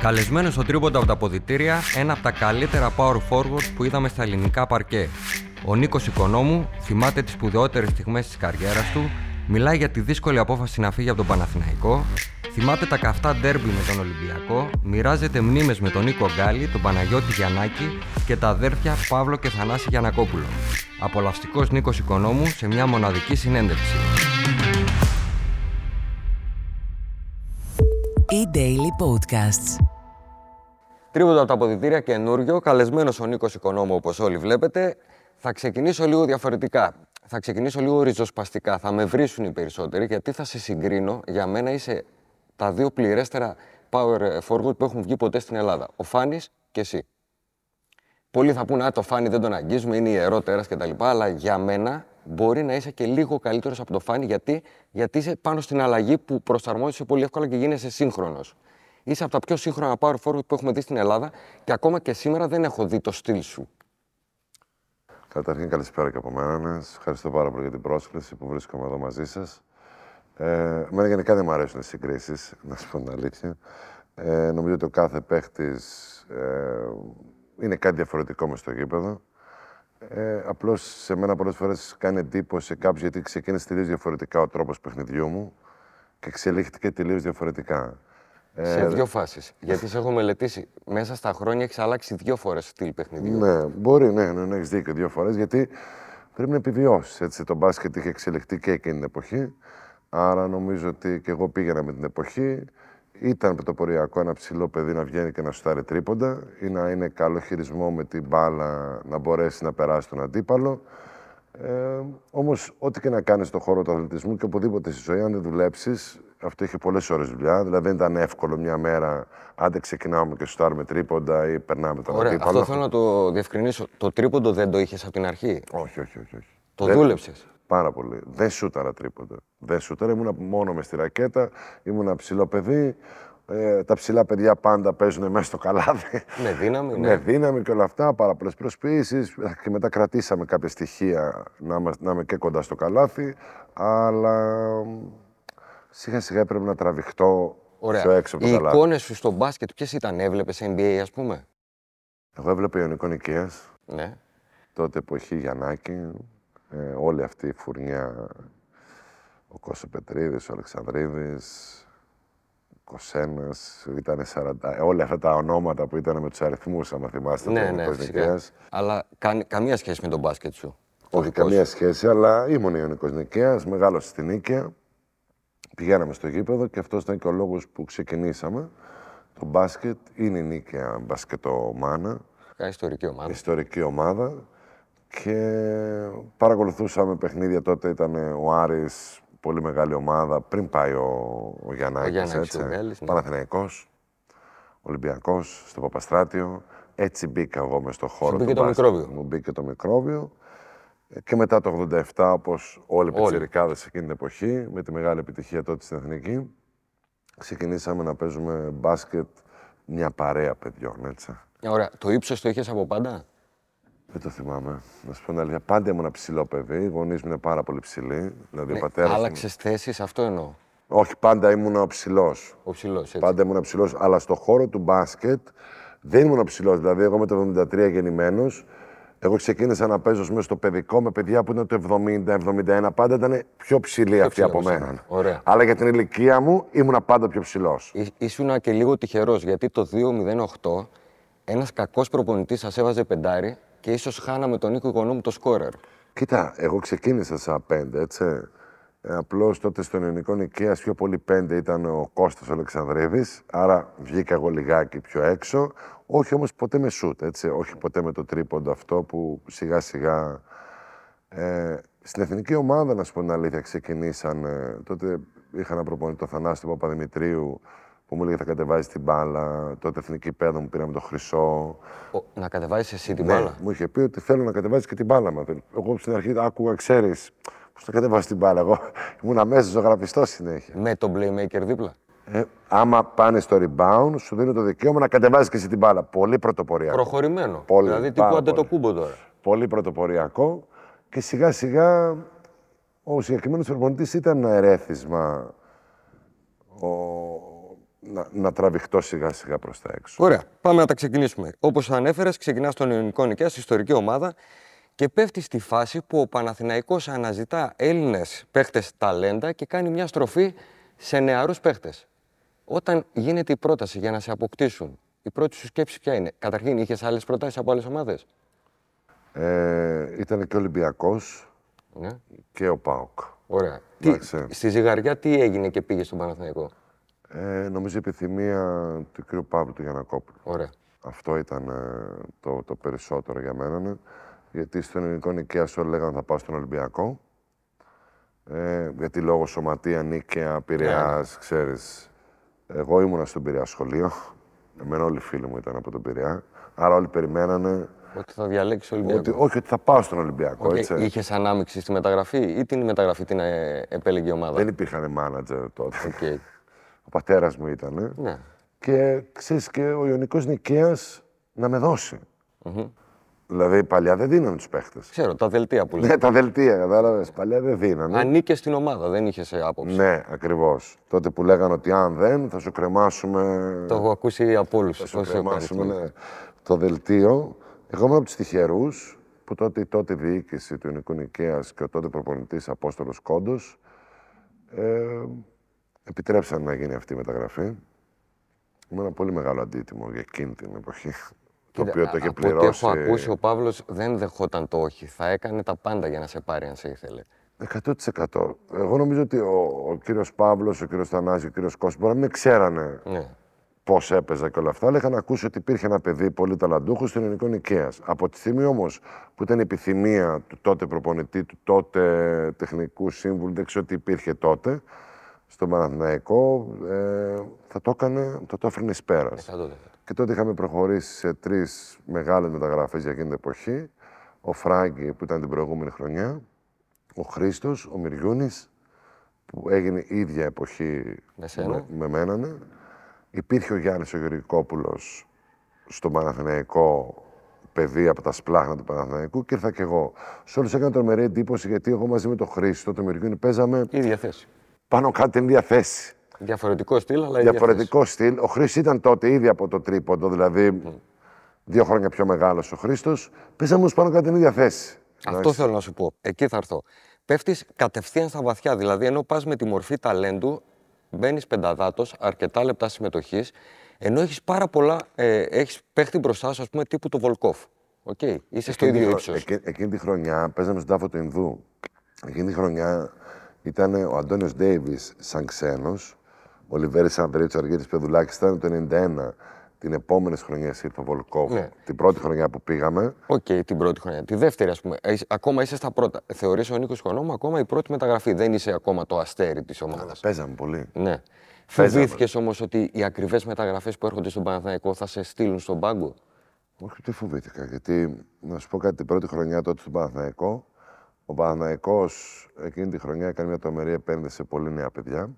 Καλεσμένος στο τρίποντα από τα ποδητήρια, ένα από τα καλύτερα power forward που είδαμε στα ελληνικά παρκέ. Ο Νίκος Οικονόμου θυμάται τις σπουδαιότερες στιγμές της καριέρας του, μιλάει για τη δύσκολη απόφαση να φύγει από τον Παναθηναϊκό, θυμάται τα καυτά ντέρμπι με τον Ολυμπιακό, μοιράζεται μνήμες με τον Νίκο Γκάλη, τον Παναγιώτη Γιαννάκη και τα αδέρφια Παύλο και Θανάση Γιανακόπουλο. Απολαυστικός Νίκος Οικονόμου σε μια μοναδική συνέντευξη. E-Daily Podcasts. Τρίβοντα από τα αποδητήρια καινούριο, καλεσμένος ο Νίκος Οικονόμου, όπως όλοι βλέπετε. Θα ξεκινήσω λίγο διαφορετικά. Θα ξεκινήσω λίγο ριζοσπαστικά. Θα με βρίσουν οι περισσότεροι, γιατί θα σε συγκρίνω. Για μένα είσαι τα δύο πληρέστερα power forward που έχουν βγει ποτέ στην Ελλάδα. Ο Φάνης και εσύ. Πολλοί θα πούνε, Α, το Φάνη δεν τον αγγίζουμε, είναι ιερό τέρας κτλ. Αλλά για μένα μπορεί να είσαι και λίγο καλύτερος από το Φάνη, γιατί, γιατί είσαι πάνω στην αλλαγή που προσαρμόζεσαι πολύ εύκολα και γίνεσαι σύγχρονος. Είσαι από τα πιο σύγχρονα power forward που έχουμε δει στην Ελλάδα και ακόμα και σήμερα δεν έχω δει το στυλ σου. Καταρχήν, καλησπέρα και από μένα. Ναι. Ευχαριστώ πάρα πολύ για την πρόσκληση που βρίσκομαι εδώ μαζί σας. Ε, εμένα γενικά δεν μου αρέσουν οι συγκρίσεις, να σου πω την αλήθεια. Ε, νομίζω ότι ο κάθε παίχτης ε, είναι κάτι διαφορετικό μες στο γήπεδο. Ε, Απλώς σε μένα πολλές φορές κάνει εντύπωση σε κάποιους γιατί ξεκίνησε τελείως διαφορετικά ο τρόπος παιχνιδιού μου και εξελίχθηκε τελείως διαφορετικά. Σε δύο φάσεις. Γιατί σε έχω μελετήσει. Μέσα στα χρόνια έχεις αλλάξει δύο φορές στυλ παιχνιδιού. Ναι, μπορεί, ναι, ναι, ναι έχεις δίκιο δύο φορές γιατί πρέπει να επιβιώσεις. Το μπάσκετ είχε εξελιχθεί και εκείνη την εποχή. Άρα νομίζω ότι και εγώ πήγαινα με την εποχή. Ήταν πρωτοποριακό ένα ψηλό παιδί να βγαίνει και να σουτάρει τρίποντα ή να είναι καλό χειρισμό με την μπάλα να μπορέσει να περάσει τον αντίπαλο. Ε, Όμως, ό,τι και να κάνεις στον χώρο του αθλητισμού και οπουδήποτε στη ζωή, αν δεν δουλέψεις, αυτό είχε πολλές ώρες δουλειά. Δηλαδή, δεν ήταν εύκολο μια μέρα, άντε ξεκινάμε και σουτάρουμε τρίποντα ή περνάμε τον Ωραία, αντίπαλο. αυτό θέλω να το διευκρινίσω. Το τρίποντο δεν το είχες από την αρχή; Όχι, όχι, όχι. όχι. Το Δεν- δούλεψες; Πάρα πολύ. Δεν σούταρα τρίποντα. Δεν σούταρα. Ήμουνα μόνο μες στη ρακέτα. Ήμουνα ψηλό παιδί. Ε, τα ψηλά παιδιά πάντα παίζουν μέσα στο καλάθι. Με δύναμη, ναι. Με δύναμη και όλα αυτά, πάρα πολλές προσποιήσεις. Και μετά κρατήσαμε κάποια στοιχεία να, είμαστε- να είμαι και κοντά στο καλάθι. Αλλά σιγά σιγά έπρεπε να τραβηχτώ Ωραία. πιο έξω από το Οι καλάθι. εικόνες σου στο μπάσκετ ποιες ήταν, έβλεπες NBA, ας πούμε; Εγώ έβλεπα Ιωνικό Νικαίας, Ναι. τότε εποχή Γιαννάκη, ε, όλη αυτή η φουρνιά, ο Κώσο Πετρίδης, ο Αλεξανδρίδης, ο Κωσένας, ήταν 40, ε, όλα αυτά τα ονόματα που ήταν με τους αριθμούς, άμα θυμάστε, Ναι, το ναι, Ιωνικός φυσικά. Νικαίας. Αλλά κα- καμία σχέση με τον μπάσκετ σου. Το Όχι δικό καμία σου. σχέση, αλλά ήμουν Ιωνικός Νικαίας, μεγάλος στην Νίκαια. Πηγαίναμε στο γήπεδο και αυτός ήταν και ο λόγος που ξεκινήσαμε. Το μπάσκετ είναι η Νίκαια μπασκετομάνα. Μια ιστορική ομάδα. ιστορική ομάδα και παρακολουθούσαμε παιχνίδια τότε ήταν ο Άρης, πολύ μεγάλη ομάδα, πριν πάει ο, ο Γιαννάκης, Γιαννάκης, έτσι. ο Γκάλης, ναι. Παναθηναϊκός, Ολυμπιακός, στο Παπαστράτιο. Έτσι μπήκα εγώ μες στο χώρο μπήκε του το μπάσκετ. μικρόβιο. Μου μπήκε το μικρόβιο. Ε, Και μετά το 87, όπως όλοι οι Όλοι. πιτσιρικάδες εκείνη την εποχή, με τη μεγάλη επιτυχία τότε στην Εθνική, ξεκινήσαμε να παίζουμε μπάσκετ μια παρέα παιδιών, έτσι. Ωραία. Το ύψος το είχες από πάντα; Δεν το θυμάμαι. Να σου πω την αλήθεια. Πάντα ήμουν ψηλό παιδί. Οι γονείς μου είναι πάρα πολύ ψηλοί. Δηλαδή, ο Ναι, πατέρας. Άλλαξες θέσεις, αυτό εννοώ. Όχι, πάντα ήμουν ο ψηλός. Ο ψηλός. Πάντα ήμουν ψηλός. Αλλά στο χώρο του μπάσκετ δεν ήμουν ψηλός. Δηλαδή, εγώ με το 73 γεννημένος, εγώ ξεκίνησα να παίζω μέσα στο παιδικό με παιδιά που ήταν το 70-71. Πάντα ήταν πιο ψηλοί αυτοί ψηλά από από μένα. σένα. Ωραία. Αλλά για την ηλικία μου ήμουν πάντα πιο ψηλός. Ήσουν και λίγο τυχερός γιατί το 2-0-8 ένας κακός προπονητής σας έβαζε πεντάρι και ίσως χάναμε τον Νίκο Οικονόμου το σκόρερ. Κοίτα, εγώ ξεκίνησα σαν πέντε, έτσι. Ε, Απλώς τότε στον ελληνικό νοικία πιο πολύ πέντε ήταν ο Κώστας ο Αλεξανδρίδης, άρα βγήκα εγώ λιγάκι πιο έξω. Όχι όμως ποτέ με σούτ, έτσι. Όχι ποτέ με το τρίποντο αυτό που σιγά σιγά. Ε, στην εθνική ομάδα, να σου πω την αλήθεια, ξεκινήσαν. ε, τότε είχα ένα προπονητή, το Θανάση του Παπαδημητρίου, που μου έλεγε θα κατεβάζεις την μπάλα. Τότε εθνική πέδα μου πήραμε το χρυσό. Ο- να κατεβάζεις εσύ την Ναι, μπάλα; μου είχε πει ότι θέλω να κατεβάζεις και την μπάλα μα. Εγώ στην αρχή άκουγα, ξέρεις, πώ θα κατεβάσει την μπάλα. Εγώ ήμουν αμέσως ζωγραφιστός συνέχεια. Με τον playmaker δίπλα. Ε, άμα πάνε στο rebound, σου δίνει το δικαίωμα να κατεβάζει και εσύ την μπάλα. Πολύ πρωτοποριακό. Προχωρημένο. Πολύ, δηλαδή πάρα τύπου άντε το πολύ. κούμπο τώρα. Πολύ πρωτοποριακό. Και σιγά σιγά ο συγκεκριμένος προπονητής ήταν ένα ερέθισμα. Ο... να, να τραβηχτώ σιγά σιγά προς τα έξω. Ωραία, πάμε να τα ξεκινήσουμε. Όπως ανέφερες, ξεκινάς στον Ιωνικό Νικαία, στη ιστορική ομάδα και πέφτει στη φάση που ο Παναθηναϊκός αναζητά Έλληνες παίχτες ταλέντα και κάνει μια στροφή σε νεαρούς παίχτες. Όταν γίνεται η πρόταση για να σε αποκτήσουν, η πρώτη σου σκέψη ποια είναι; Καταρχήν, είχες άλλες προτάσεις από άλλες ομάδες; Ε, ήταν και ο Ολυμπιακός Ναι. και ο ΠΑΟΚ. Ωραία. Τι, Εντάξει. στη ζυγαριά τι έγινε και πήγες στον Παναθηναϊκό; Ε, νομίζω η επιθυμία του κ. Παύλου του Γιανακόπουλου. Ωραία. Αυτό ήταν ε, το, το περισσότερο για μένα. Ναι. Γιατί στον ελληνικό νοικία σου λέγανε θα πάω στον Ολυμπιακό. Ε, γιατί λόγω σωματεία, νίκαια, Πειραιάς, ξέρεις. Εγώ ήμουνα στον Πειραιά σχολείο. Εμένα όλοι οι φίλοι μου ήταν από τον Πειραιά. Άρα όλοι περιμένανε Ότι θα διαλέξεις ο Ολυμπιακός. ότι, όχι, ότι θα πάω στον Ολυμπιακό. Okay. έτσι. Είχες ανάμειξη στη μεταγραφή ή την μεταγραφή την ε, επέλεγε η ομάδα; Δεν υπήρχαν μάνατζερ τότε. Οκ. Ο πατέρας μου ήταν. Ναι. Και ξέρεις και ο Ιωνικός Νικαίας να με δώσει. Δηλαδή παλιά δεν δίνανε τους παίχτες. Ξέρω, τα δελτία που λέει. Ναι, τα δελτία, κατάλαβες. Παλιά δεν δίνανε. Ανήκε στην ομάδα, δεν είχες άποψη. Ναι, ακριβώς. Τότε που λέγανε ότι αν δεν, θα σου κρεμάσουμε. Το έχω ακούσει από όλους. Θα σου κρεμάσουμε ναι, το δελτίο. Εγώ ήμουν από τους τυχερούς που τότε η τότε διοίκηση του Ιωνικού Νικαίας και ο τότε προπονητής Απόστολος Κόντος ε, επιτρέψαν να γίνει αυτή η μεταγραφή. Με ένα πολύ μεγάλο αντίτιμο για εκείνη την εποχή. Το οποίο το είχε Από ό,τι πληρώσει. έχω ακούσει, ο Παύλος δεν δεχόταν το όχι. Θα έκανε τα πάντα για να σε πάρει αν σε ήθελε. 100%. Εγώ νομίζω ότι ο, ο κύριος Παύλος, ο κύριος Θανάσης, ο κύριος Κώστας μπορεί να μην ξέρανε Ναι. πώς έπαιζα και όλα αυτά, αλλά είχαν ακούσει ότι υπήρχε ένα παιδί πολύ ταλαντούχο στον ελληνικό Νικαία. Από τη στιγμή όμως που ήταν η επιθυμία του τότε προπονητή, του τότε τεχνικού σύμβουλου, δεν ξέρω τι υπήρχε τότε, στον Παναθηναϊκό, ε, θα το έκανε, θα το έφερνε εις πέρας. 100%. Και τότε είχαμε προχωρήσει σε τρεις μεγάλες μεταγραφές για εκείνη την εποχή. Ο Φράγκη που ήταν την προηγούμενη χρονιά, ο Χρήστος, ο Μυριούνης, που έγινε η ίδια εποχή Με σένα. με μένα. ναι. Υπήρχε ο Γιάννης ο Γεωργικόπουλος στον Παναθηναϊκό παιδί από τα σπλάχνα του Παναθηναϊκού και ήρθα κι εγώ. Σε όλους έκανε τρομερή εντύπωση γιατί εγώ μαζί με τον Χρήστο, τον Μυριούνη, παίζαμε ίδια θέση. πάνω κάτω την ίδια θέση. Διαφορετικό στυλ, αλλά ίδια Διαφορετικό στυλ. Ο Χρήστος ήταν τότε ήδη από το τρίποντο, δηλαδή δύο χρόνια πιο μεγάλος ο Χρήστος. Παίζαμε όμως πάνω κάτω την ίδια θέση. θέση. Αυτό θέλω να σου πω. Εκεί θα έρθω. Πέφτεις κατευθείαν στα βαθιά. Δηλαδή, ενώ πας με τη μορφή ταλέντου, μπαίνεις πενταδάτος, αρκετά λεπτά συμμετοχής, ενώ έχεις πάρα πολλά. Ε, έχεις παίχτη μπροστά σου, ας πούμε, τύπου το Βολκόφ. Οκ. Είσαι στο Εκείνη ίδιο τη χρο- ύψος. εκεί- Εκείνη τη χρονιά παίζαμε στον τάφο του Ινδού. Εκείνη τη χρονιά ήταν ο Αντώνιος Ντέιβις σαν ξένος, ο Λιβέρης Ανδρέτσο Αργέτη Πεδουλάκης ήταν το 91. Την επόμενη χρονιά ήρθε ο Βολκόφ. Ναι. Την πρώτη χρονιά που πήγαμε. Οκ, την πρώτη χρονιά. Τη δεύτερη, ας πούμε. Είσαι- ακόμα είσαι στα πρώτα. Θεωρείς ο Νίκος Οικονόμου ακόμα η πρώτη μεταγραφή. Δεν είσαι ακόμα το αστέρι της ομάδας. Παίζαμε πολύ. Ναι. Παίζαμε. Φοβήθηκες όμως ότι οι ακριβές μεταγραφές που έρχονται στον Παναθηναϊκό θα σε στείλουν στον πάγκο; Όχι, δεν φοβήθηκα. Γιατί να σου πω κάτι, την πρώτη χρονιά τότε στον Παναθηναϊκό, ο Παναθηναϊκός εκείνη τη χρονιά έκανε μια τρομερή επένδυση σε πολύ νέα παιδιά.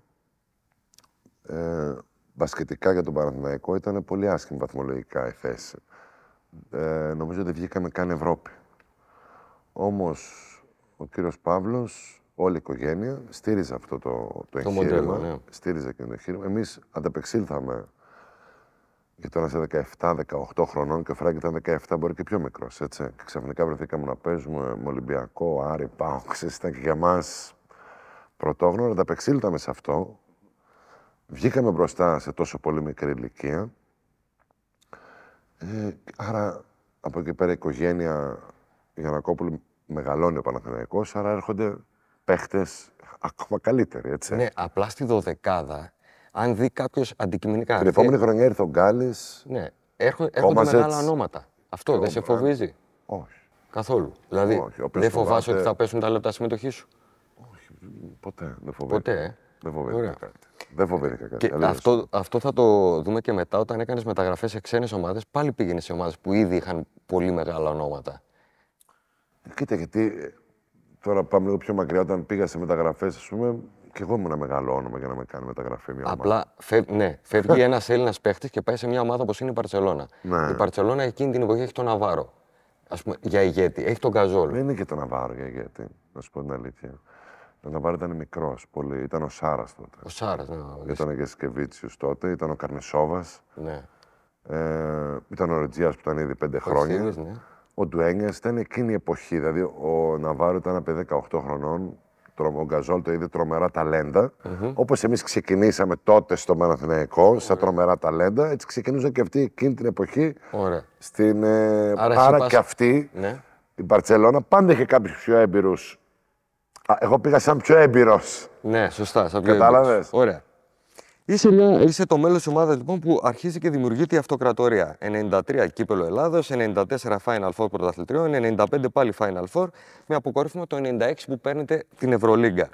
Ε, μπασκετικά για τον Παναθηναϊκό ήταν πολύ άσχημη βαθμολογικά η θέση. Ε, νομίζω δεν βγήκαμε καν Ευρώπη. Όμως ο κύριος Παύλος, όλη η οικογένεια, στήριζε αυτό το, το Το εγχείρημα. μοντέλο, ναι. Στήριζε και το εγχείρημα. Εμείς ανταπεξήλθαμε γιατί τώρα είσαι 17-18 χρονών και ο Φράγκ ήταν 17, μπορεί και πιο μικρός. Έτσι. Και ξαφνικά βρεθήκαμε να παίζουμε με Ολυμπιακό, Άρη, Πάο. Ξέρεις, ήταν και για μας πρωτόγνωρο. Ανταπεξήλθαμε σε αυτό. Βγήκαμε μπροστά σε τόσο πολύ μικρή ηλικία. Ε, άρα από εκεί πέρα η οικογένεια Γιανακόπουλου μεγαλώνει ο Παναθηναϊκός, άρα έρχονται παίχτες ακόμα καλύτεροι, έτσι. Ναι, απλά στη δωδεκάδα, αν δει κάποιος αντικειμενικά. Την θε- επόμενη χρονιά ήρθε ο Γκάλης. Ναι, έρχον- έρχονται Κόμαζετς. μεγάλα ονόματα. Αυτό δεν σε Κόμμα, ε. φοβίζει; Όχι. καθόλου. Δηλαδή, Όχι, όποιος δεν φοβάσαι φοβάται- ότι θα πέσουν τα λεπτά συμμετοχής σου; Ποτέ. Δεν φοβήθηκα. Ποτέ, ε; Δεν φοβήθηκα Ωραία. κάτι. Δεν φοβήθηκα κάτι. Και αλήθεια. αυτό, αυτό θα το δούμε και μετά όταν έκανες μεταγραφές σε ξένες ομάδες. Πάλι πήγαινε σε ομάδες που ήδη είχαν πολύ μεγάλα ονόματα. Κοίτα, γιατί ε, τώρα πάμε λίγο πιο μακριά. Όταν πήγα σε μεταγραφές, ας πούμε, και εγώ ήμουν ένα μεγάλο όνομα για να με κάνει μεταγραφή μια ομάδα. Απλά φεύ, ναι, φεύγει ένας Έλληνας παίχτης και πάει σε μια ομάδα όπως είναι η Παρσελώνα. Ναι. Η Παρσελώνα εκείνη την εποχή έχει τον Ναβάρο. Α πούμε, για ηγέτη. Έχει τον Καζόλ. Δεν είναι και το να βάρω για γιατί, να σου πω την αλήθεια. Ο Ναβάρο ήταν μικρός πολύ. Ήταν ο Σάρας τότε. Ο Σάρας, ναι. ο- Ήταν ο Γεσκεβίτσιου τότε. Ήταν ο Καρνεσόβας. ναι. Ε, ήταν ο Ρετζία που ήταν ήδη πέντε χρόνια. Κωνσταντίνος, ναι. Ο Ντουένιας ήταν εκείνη η εποχή. Δηλαδή, ο Ναβάρο ήταν από 18 χρονών. τρο- Ο Γκαζόλ το είδε τρομερά ταλέντα. Όπως εμείς ξεκινήσαμε τότε στο Παναθηναϊκό, σαν τρομερά ταλέντα, έτσι ξεκινούσαν και αυτοί εκείνη την εποχή Ωραία. στην. Ε, Άρα εσύ άρα πας- και αυτή Ναι. η Μπαρσελόνα πάντα είχε κάποιους πιο έμπειρους. Εγώ πήγα σαν πιο έμπειρος. Ναι, σωστά. σαν πιο Κατάλαβες; έμπειρος. Ωραία. Είσαι, μια, είσαι το μέλος της ομάδας λοιπόν, που αρχίζει και δημιουργείται η αυτοκρατορία. 93 κύπελο Ελλάδος, 94 Final Four πρωταθλητριών, 95 πάλι Final Four, με αποκορύφωμα το 96 που παίρνετε την Ευρωλίγκα.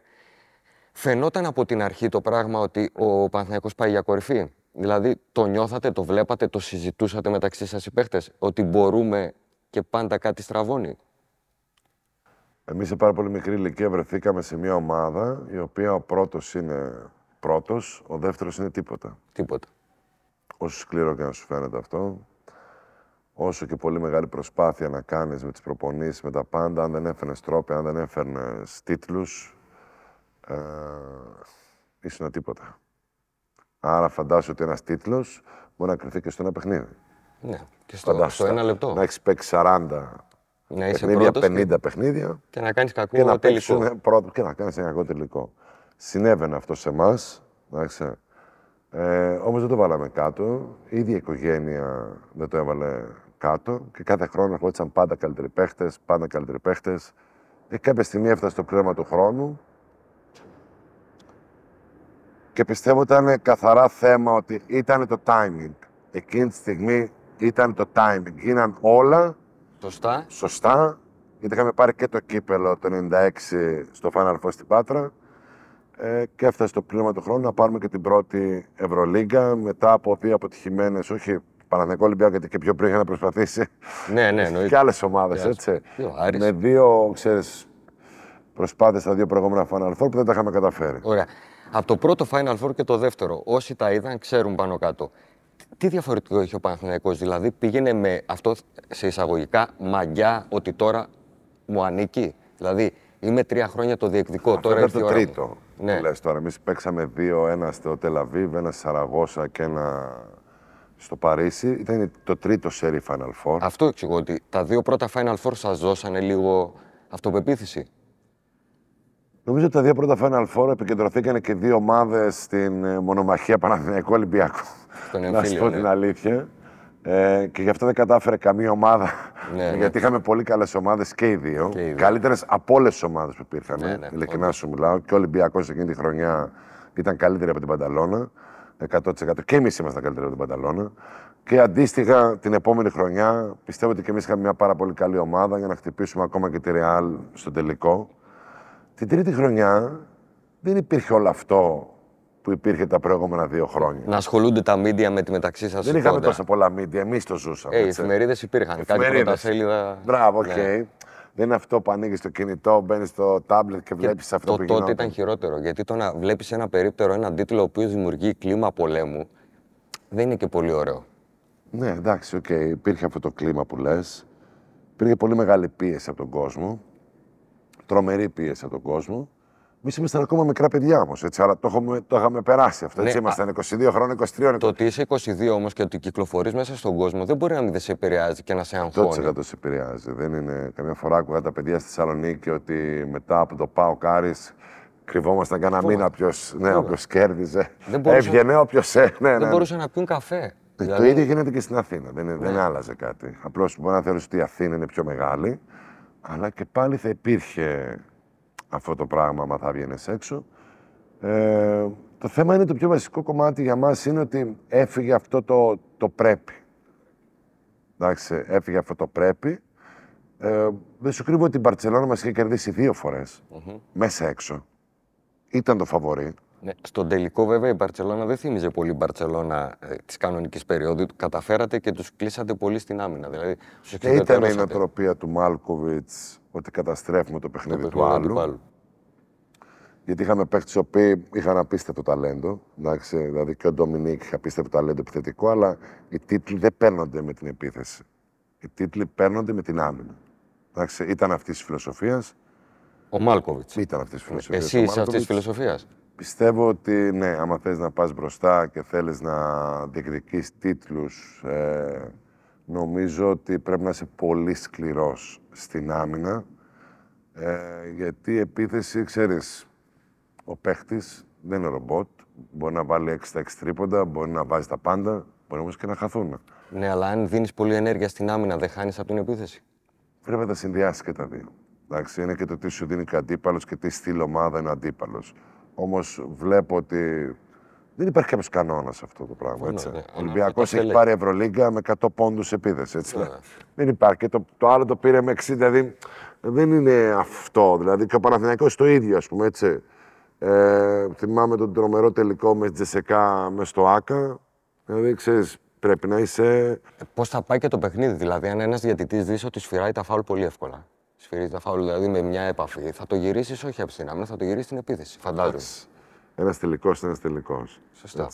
Φαινόταν από την αρχή το πράγμα ότι ο Παναθηναϊκός πάει για κορυφή; Δηλαδή το νιώθατε, το βλέπατε, το συζητούσατε μεταξύ σας οι παίχτες, ότι μπορούμε και πάντα κάτι στραβώνει; Εμείς σε πάρα πολύ μικρή ηλικία βρεθήκαμε σε μια ομάδα η οποία ο πρώτος είναι πρώτος, ο δεύτερος είναι τίποτα. Τίποτα. Όσο σκληρό και να σου φαίνεται αυτό, όσο και πολύ μεγάλη προσπάθεια να κάνεις με τις προπονήσεις, με τα πάντα, αν δεν έφερνες τρόπια, αν δεν έφερνες τίτλους, ε, ήσουν τίποτα. Άρα φαντάσου ότι ένας τίτλος μπορεί να κρυθεί και στο ένα παιχνίδι. Ναι. Και στο, Φαντάσου, στο ένα λεπτό. Να έχεις παίξει 40 Να είσαι παιχνίδια, πρώτος 50 και, παιχνίδια και να κάνεις κακό και να τελικό. παίξουν πρώτο και να κάνεις ένα κακό τελικό. Συνέβαινε αυτό σε εμάς. Ε, Όμως δεν το βάλαμε κάτω. Η ίδια η οικογένεια δεν το έβαλε κάτω και κάθε χρόνο ερχόντουσαν πάντα καλύτεροι παίχτες, πάντα καλύτεροι παίχτες. Και κάποια στιγμή έφτασε το πλήρωμα του χρόνου και πιστεύω ότι ήταν καθαρά θέμα ότι ήταν το timing. Εκείνη τη στιγμή ήταν το timing. Γίναν όλα Σωστά. σωστά, γιατί είχαμε πάρει και το κύπελο το 96 στο Final Four στην Πάτρα ε, και έφτασε το πλήρωμα του χρόνου να πάρουμε και την πρώτη Ευρωλίγκα μετά από δύο αποτυχημένες, όχι Παναθηναϊκό Ολυμπιακό, γιατί και πιο πριν είχαν προσπαθήσει Ναι, ναι, και εννοείται. άλλες ομάδες, Και άλλες. έτσι. Και ο Άρης. Με δύο, ξέρεις, προσπάθειες στα δύο προηγούμενα Final Four που δεν τα είχαμε καταφέρει. Ωραία. Από το πρώτο Final Four και το δεύτερο, όσοι τα είδαν ξέρουν πάνω κάτω. Τι διαφορετικό είχε ο Παναθηναϊκός, δηλαδή πήγαινε με αυτό σε εισαγωγικά μαγιά ότι τώρα μου ανήκει. Δηλαδή είμαι τρία χρόνια το διεκδικώ, Αυτό τώρα ήταν ήρθε η το ώρα μου. τρίτο. Ναι. Που λες τώρα. Εμείς παίξαμε δύο, ένα στο Τελαβίβ, ένα στη Σαραγώσα και ένα στο Παρίσι. Ήταν το τρίτο σερί Final Four. Αυτό εξηγώ ότι τα δύο πρώτα Final Four σας δώσανε λίγο αυτοπεποίθηση; Νομίζω ότι τα δύο πρώτα Final Four επικεντρωθήκαν και δύο ομάδες στην ε, μονομαχία Παναθηναϊκού Ολυμπιακού. Στον Να σου εμφύλιο, πω ναι. την αλήθεια. Ε, και γι' αυτό δεν κατάφερε καμία ομάδα. Ναι, ναι. Γιατί είχαμε πολύ καλές ομάδες και οι δύο. Και οι δύο. Καλύτερες από όλες τις ομάδες που υπήρχαν. Ναι, ναι, Ειλικρινά σου μιλάω. Και ο Ολυμπιακός εκείνη τη χρονιά ήταν καλύτερη από την Πανταλώνα. 100%. Και εμείς ήμασταν καλύτεροι από την Πανταλώνα. Και αντίστοιχα την επόμενη χρονιά πιστεύω ότι και εμείς είχαμε μια πάρα πολύ καλή ομάδα για να χτυπήσουμε ακόμα και τη Ρεάλ στο τελικό. Την τρίτη χρονιά δεν υπήρχε όλο αυτό που υπήρχε τα προηγούμενα δύο χρόνια. Να ασχολούνται τα μίντια με τη μεταξύ σας Δεν είχαμε κόντρα. τόσα πολλά μίντια, εμείς το ζούσαμε. Ε, οι έτσι. εφημερίδες υπήρχαν, κάτι Εφημερίδες. πρωτασέλιδα. Μπράβο, οκ. Ναι. Δεν είναι αυτό που ανοίγεις το κινητό, μπαίνεις στο τάμπλετ και βλέπεις αυτό το που τότε γινόταν. ήταν χειρότερο. Γιατί το να βλέπεις ένα περίπτερο, έναν τίτλο ο οποίος δημιουργεί κλίμα πολέμου, δεν είναι και πολύ ωραίο. Ναι, εντάξει, οκ. Υπήρχε αυτό το κλίμα που λες. Υπήρχε πολύ μεγάλη πίεση από τον κόσμο. Τρομερή πίεση από τον κόσμο. Εμείς ήμασταν ακόμα μικρά παιδιά όμως, έτσι. Αλλά το, έχουμε, το είχαμε περάσει αυτό. Έτσι. Ναι, Ήμασταν 22 χρόνια, 23 Το ότι είσαι 22 όμως και ότι κυκλοφορείς μέσα στον κόσμο δεν μπορεί να μην σε επηρεάζει και να σε αγχώνει. 100% σε επηρεάζει. Δεν είναι. Καμιά φορά άκουγα τα παιδιά στη Θεσσαλονίκη ότι μετά από το Πάο Κάρις κρυβόμασταν κανένα μήνα ποιο ναι, όποιος κέρδιζε. Δεν μπορούσε- Έβγαινε όποιος. Ε, ναι, ναι, Δεν ναι. μπορούσαν να πιούν καφέ. Το Δηλαδή, ίδιο γίνεται και στην Αθήνα. Δεν, δεν άλλαζε κάτι. Απλώς μπορεί να θεωρήσει ότι η Αθήνα είναι πιο μεγάλη, αλλά και πάλι θα υπήρχε αυτό το πράγμα άμα θα βγαίνεις έξω. Ε, το θέμα είναι το πιο βασικό κομμάτι για μας είναι ότι έφυγε αυτό το, το πρέπει. Εντάξει, έφυγε αυτό το πρέπει. Ε, δεν σου κρύβω ότι η Μπαρτσελώνα μας είχε κερδίσει δύο φορές, μέσα έξω. Ήταν το φαβορή. Ναι, στον τελικό, βέβαια, η Μπαρσελόνα δεν θύμιζε πολύ η Μπαρσελόνα ε, της κανονικής περίοδου. Καταφέρατε και τους κλείσατε πολύ στην άμυνα. Δηλαδή, τους Και ήταν η εξουδετερώσατε νοοτροπία του Μάλκοβιτς ότι καταστρέφουμε το παιχνίδι, το του παιχνίδι άλλου. αντιπάλου. Γιατί είχαμε παίχτε οι οποίοι είχαν απίστευτο ταλέντο. Εντάξει, δηλαδή και ο Ντομινίκ είχε απίστευτο ταλέντο επιθετικό, αλλά οι τίτλοι δεν παίρνονται με την επίθεση. Οι τίτλοι παίρνονται με την άμυνα. Εντάξει, ήταν αυτής της φιλοσοφίας. Ο Μάλκοβιτς. Ήταν αυτής της φιλοσοφίας. Εσύ είσαι αυτής της φιλοσοφίας. Πιστεύω ότι ναι, άμα θες να πας μπροστά και θέλεις να διεκδικείς τίτλους, ε, νομίζω ότι πρέπει να είσαι πολύ σκληρός στην άμυνα, ε, γιατί η επίθεση, ξέρεις, ο παίχτης δεν είναι ρομπότ, μπορεί να βάλει 6 στα 6 τρίποντα, μπορεί να βάζει τα πάντα, μπορεί όμως και να χαθούν. Ναι, αλλά αν δίνεις πολλή ενέργεια στην άμυνα, δεν χάνεις από την επίθεση. Πρέπει να τα συνδυάσεις και τα δύο. Εντάξει, είναι και το τι σου δίνει και ο αντίπαλος και τι στυλ ομάδα είναι ο αντίπαλος. Όμως βλέπω ότι δεν υπάρχει κάποιος κανόνας σε αυτό το πράγμα. Ναι, Έτσι. ναι. Ο Ολυμπιακός Αυτό έχει λέει. πάρει Ευρωλίγκα με 100 πόντους επίδεση. Έτσι. Ναι. Δεν υπάρχει. Και το, το άλλο το πήρε με 60. Δηλαδή δεν είναι αυτό. Δηλαδή και ο Παναθηναϊκός το ίδιο, ας πούμε. Έτσι. Ε, θυμάμαι τον τρομερό τελικό με Τζεσεκά με στο ΑΚΑ. Δηλαδή ξέρεις, πρέπει να είσαι. Πώς θα πάει και το παιχνίδι, δηλαδή, αν ένας διαιτητής δεις ότι σφυράει τα φάουλ πολύ εύκολα. Σφυρίζει τα φάουλ δηλαδή με μια επαφή, θα το γυρίσεις όχι από την άμυνα, θα το γυρίσεις στην επίθεση. Φαντάζομαι. Ένας τελικός, ένας τελικός. Σωστά.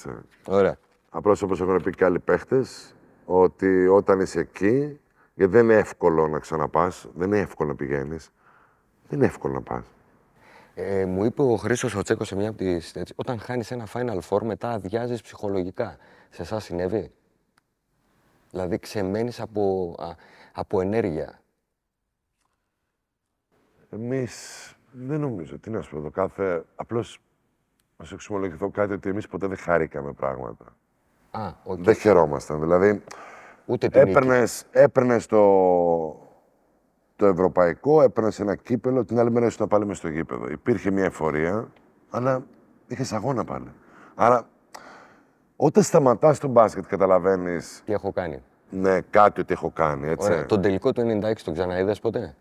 Ωραία. Απλώς όπως έχουν πει και άλλοι παίχτες, ότι όταν είσαι εκεί, γιατί δεν είναι εύκολο να ξαναπάς, δεν είναι εύκολο να πηγαίνεις. Δεν είναι εύκολο να πας. Ε, μου είπε ο Χρήστος ο Τσέκος σε μια από τις. Όταν χάνεις ένα Final Four, μετά αδειάζεις ψυχολογικά. Σε εσάς συνέβη; Δηλαδή ξεμένεις από, α, από ενέργεια. Εμείς δεν νομίζω. Τι να σου πω εδώ, κάθε. Απλώς να σου εξομολογηθώ κάτι ότι εμείς ποτέ δεν χαρήκαμε πράγματα. Α, οκ. Δεν χαιρόμασταν. Δηλαδή, Ούτε την νίκη. έπαιρνες, έπαιρνες το, το ευρωπαϊκό, έπαιρνες ένα κύπελο, την άλλη μέρα ήσουν πάλι μες στο γήπεδο. Υπήρχε μια ευφορία, αλλά είχες αγώνα πάλι. Άρα, όταν σταματάς το μπάσκετ, καταλαβαίνεις Τι έχω κάνει. ναι, κάτι ότι έχω κάνει, έτσι. Ωραία. Τον τελικό του 96 τον ξαναείδες ποτέ;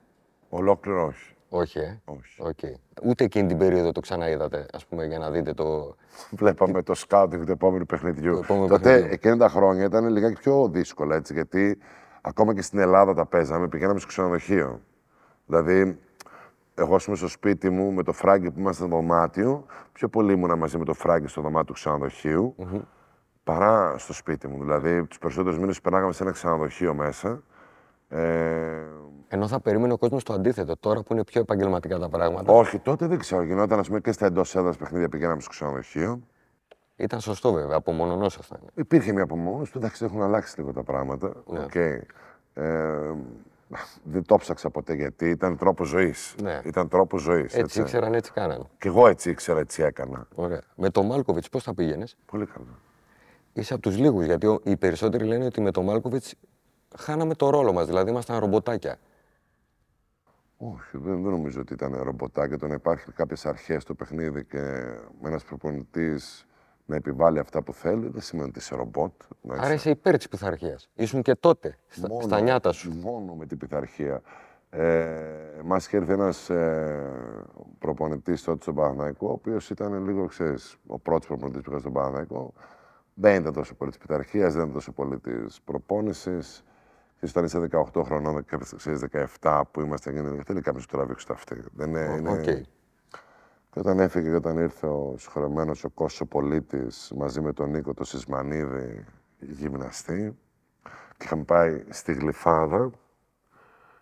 Ολόκληρο όχι. Όχι, ε. όχι. Οκ. Ούτε εκείνη την περίοδο το ξαναείδατε, ας πούμε, για να δείτε το. Βλέπαμε το scouting του επόμενου παιχνιδιού. Το επόμενο Τότε, παιχνιδιού. εκείνα τα χρόνια ήταν λιγάκι πιο δύσκολα, έτσι, γιατί ακόμα και στην Ελλάδα τα παίζαμε, πηγαίναμε στο ξενοδοχείο. Δηλαδή, εγώ ας πούμε στο σπίτι μου με το Φράγκι που είμαστε στο δωμάτιο, πιο πολύ ήμουνα μαζί με το Φράγκι στο δωμάτιο του ξενοδοχείου, παρά στο σπίτι μου. Δηλαδή, τους περισσότερους μήνες περνάγαμε σε ένα ξενοδοχείο μέσα. Ε, Ενώ θα περίμενε ο κόσμος το αντίθετο, τώρα που είναι πιο επαγγελματικά τα πράγματα. όχι, τότε δεν ξέρω. Γινόταν ας πούμε, και στα εντός έδρας παιχνίδια πηγαίναμε στο ξενοδοχείο. Ήταν σωστό βέβαια, απομονωνόσασταν. Υπήρχε μια απομόνωση του, εντάξει, έχουν αλλάξει λίγο τα πράγματα. Ναι. Οκ. Ε, δεν το ψάξα ποτέ γιατί ήταν τρόπο ζωής. Ναι. Ήταν τρόπο ζωής. Έτσι ήξεραν, έτσι κάνανε. Και εγώ έτσι ήξερα, έτσι έκανα. Ωραία. Με τον Μάλκοβιτς πώς θα πήγαινες; Πολύ καλά. Είσαι από τους λίγους, γιατί ο- οι περισσότεροι λένε ότι με τον Μάλκοβιτς χάναμε το ρόλο μας, δηλαδή ήμασταν ρομποτάκια. Όχι, δεν, δεν νομίζω ότι ήταν ρομποτάκι. Το να υπάρχει κάποιες αρχές στο παιχνίδι και ένας προπονητής να επιβάλλει αυτά που θέλει, δεν σημαίνει ότι είσαι ρομπότ. να Άρα είσαι υπέρ της πειθαρχίας. Ήσουν και τότε, στα, Μόνο- στα νιάτα σου. Μόνο με την πειθαρχία. Ε, Μας είχε έρθει ένας ε, προπονητής τότε στον Παναθηναϊκό, ο οποίος ήταν λίγο, ξέρεις, ο πρώτος προπονητής που είχα στον Παναθηναϊκό. Δεν ήταν τόσο πολύ της πειθαρχίας, δεν ήταν τόσο πολύ της προπόνησης. Όταν είσαι 18 χρονών, ξέρεις, 17 που είμαστε, γίνεται, θέλει κάποιος να του τραβήξει το αυτί. Δεν είναι, είναι- Οκ. Και όταν έφυγε και όταν ήρθε ο συγχωρεμένος ο Κώστας Πολίτης μαζί με τον Νίκο το Σισμανίδη γυμναστή και είχαμε πάει στη Γλυφάδα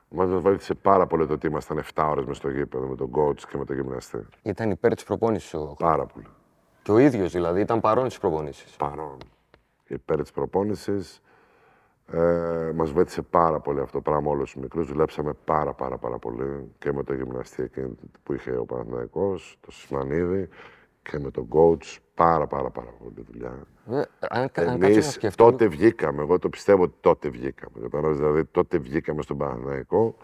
μας βοήθησε πάρα πολύ το ότι ήμασταν 7 ώρες μες στο γήπεδο με τον coach και με τον γυμναστή. Ήταν υπέρ της προπόνησης ο Πάρα πολύ. Και ο ίδιος δηλαδή ήταν παρόν στις προπονήσεις; Παρόν. Υπέρ της προπόνησης. Ε, μας βοήθησε πάρα πολύ αυτό το πράγμα όλους τους μικρούς. Δουλέψαμε πάρα πάρα πάρα πολύ και με τον γυμναστή εκείνη που είχε ο Παναθηναϊκός, το Σισμανίδη και με τον coach. Πάρα πάρα πάρα πολύ δουλειά. Ε, αν, αν κάτσω να Εμείς σκεφτώ. τότε βγήκαμε, εγώ το πιστεύω ότι τότε βγήκαμε. Κατάλαβες, δηλαδή τότε βγήκαμε στον Παναθηναϊκό.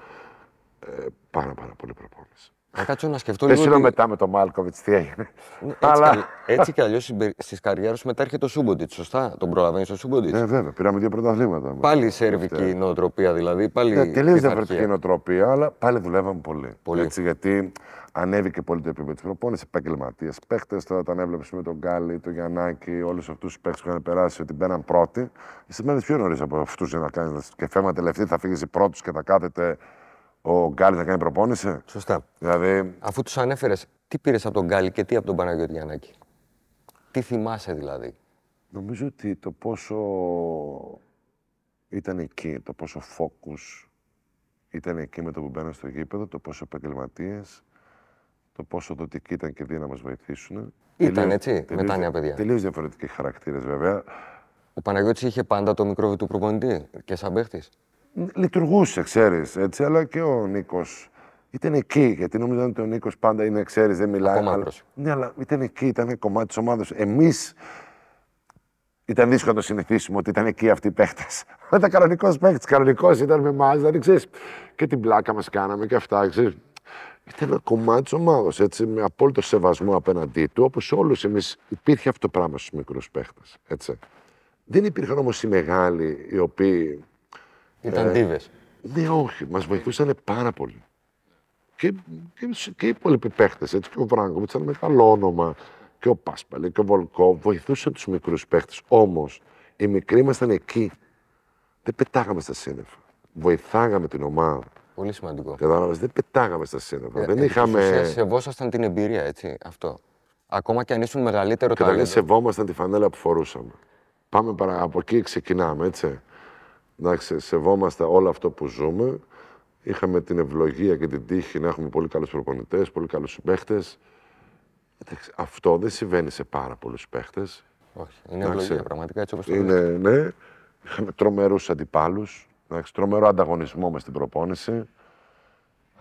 Ε, πάρα πάρα πολύ προπόνηση. Αν κάτσω να σκεφτώ Δεν λίγο. σου λέω ότι- μετά με τον Μάλκοβιτς τι έγινε. Ναι, Έτσι, Αλλά- κι, αλλ- έτσι κι αλλιώς στις καριέρες σου μετά έρχεται ο Σούμποντιτς. Σωστά, τον προλαβαίνεις ο Σούμποντιτς; Ναι, βέβαια, πήραμε δύο πρωταθλήματα. Πάλι η σερβική νοοτροπία δηλαδή. Πάλι Ναι, τελείω πειθαρχία. διαφορετική νοοτροπία, αλλά πάλι δουλεύαμε πολύ. Πολύ. Έτσι, γιατί ανέβηκε πολύ το επίπεδο της προπόνησης. Επαγγελματίες παίχτε, τώρα όταν έβλεπε με τον Γκάλι, τον Γιαννάκη, όλους αυτούς τους παίχτε που είχαν περάσει ότι μπαίναν πρώτοι, είσαι μένει πιο νωρίς από αυτούς για να κάνεις. Και φέμα τελευταία θα φύγεις πρώτο και θα κάθεται ο Γκάλι να κάνει προπόνηση; Σωστά. Δηλαδή, Αφού τους ανέφερες, τι πήρες από τον Γκάλι και τι από τον Παναγιώτη Γιαννάκη; Τι θυμάσαι δηλαδή; νομίζω ότι το πόσο ήταν εκεί, το πόσο focus ήταν εκεί με το που μπαίνω στο γήπεδο, το πόσο επαγγελματίες το πόσο δοτικοί ήταν και δύο να μας βοηθήσουν. Ήταν, Τελείως- έτσι, με τελείως τα δια- νέα παιδιά. Τελείως διαφορετικοί χαρακτήρες βέβαια. Ο Παναγιώτης είχε πάντα το μικρόβι του προπονητή και σαν παίχτης; Λειτουργούσε, ξέρεις, έτσι, αλλά και ο Νίκος ήταν εκεί. Γιατί νόμιζαν ότι ο Νίκος πάντα είναι, ξέρεις, δεν μιλάει. Ακόμα αλλά... άκρος. Ναι, αλλά ήταν εκεί, ήταν κομμάτι της ομάδας. Εμείς ήταν δύσκολο να το συνηθίσουμε ότι ήταν εκεί αυτοί οι παίχτε. Ήταν κανονικός παίχτη. Κανονικός ήταν με εμάς, δηλαδή ξέρεις. Και την πλάκα μας κάναμε και αυτά, ξέρεις. Ήταν ένα κομμάτι της ομάδας, έτσι, με απόλυτο σεβασμό απέναντί του, όπως όλους εμείς. Υπήρχε αυτό το πράγμα στους μικρούς παίχτε. Δεν υπήρχαν όμως οι μεγάλοι οι οποίοι Ήταν Ε, δίβες. ναι, όχι, μας βοηθούσαν πάρα πολύ. Και, και, και οι υπόλοιποι παίχτες, έτσι και ο Βράγκοβιτς ήταν μεγάλο όνομα. Και ο Πάσπαλη και ο Βολκό βοηθούσαν τους μικρούς παίχτες. Όμως οι μικροί ήμασταν εκεί. Δεν πετάγαμε στα σύννεφα. Βοηθάγαμε την ομάδα. Πολύ σημαντικό. Κατάλαβες, δεν πετάγαμε στα σύννεφα. Ε, δεν επί της είχαμε. ουσίας σεβόσασταν την εμπειρία, έτσι, αυτό. Ακόμα και αν ήσουν μεγαλύτερο Καταρχήν ταλέντο. σεβόμασταν τη φανέλα που φορούσαμε. Πάμε παρα... από εκεί ξεκινάμε, έτσι. Εντάξει, σεβόμαστε όλο αυτό που ζούμε. Είχαμε την ευλογία και την τύχη να έχουμε πολύ καλούς προπονητές, πολύ καλούς συμπαίχτες. Εντάξει, αυτό δεν συμβαίνει σε πάρα πολλούς παίχτες. Όχι, είναι Εντάξει. ευλογία, πραγματικά έτσι όπως το λες. Είναι, ναι, είχαμε τρομερούς αντιπάλους, εντάξει, τρομερό ανταγωνισμό μες στην προπόνηση.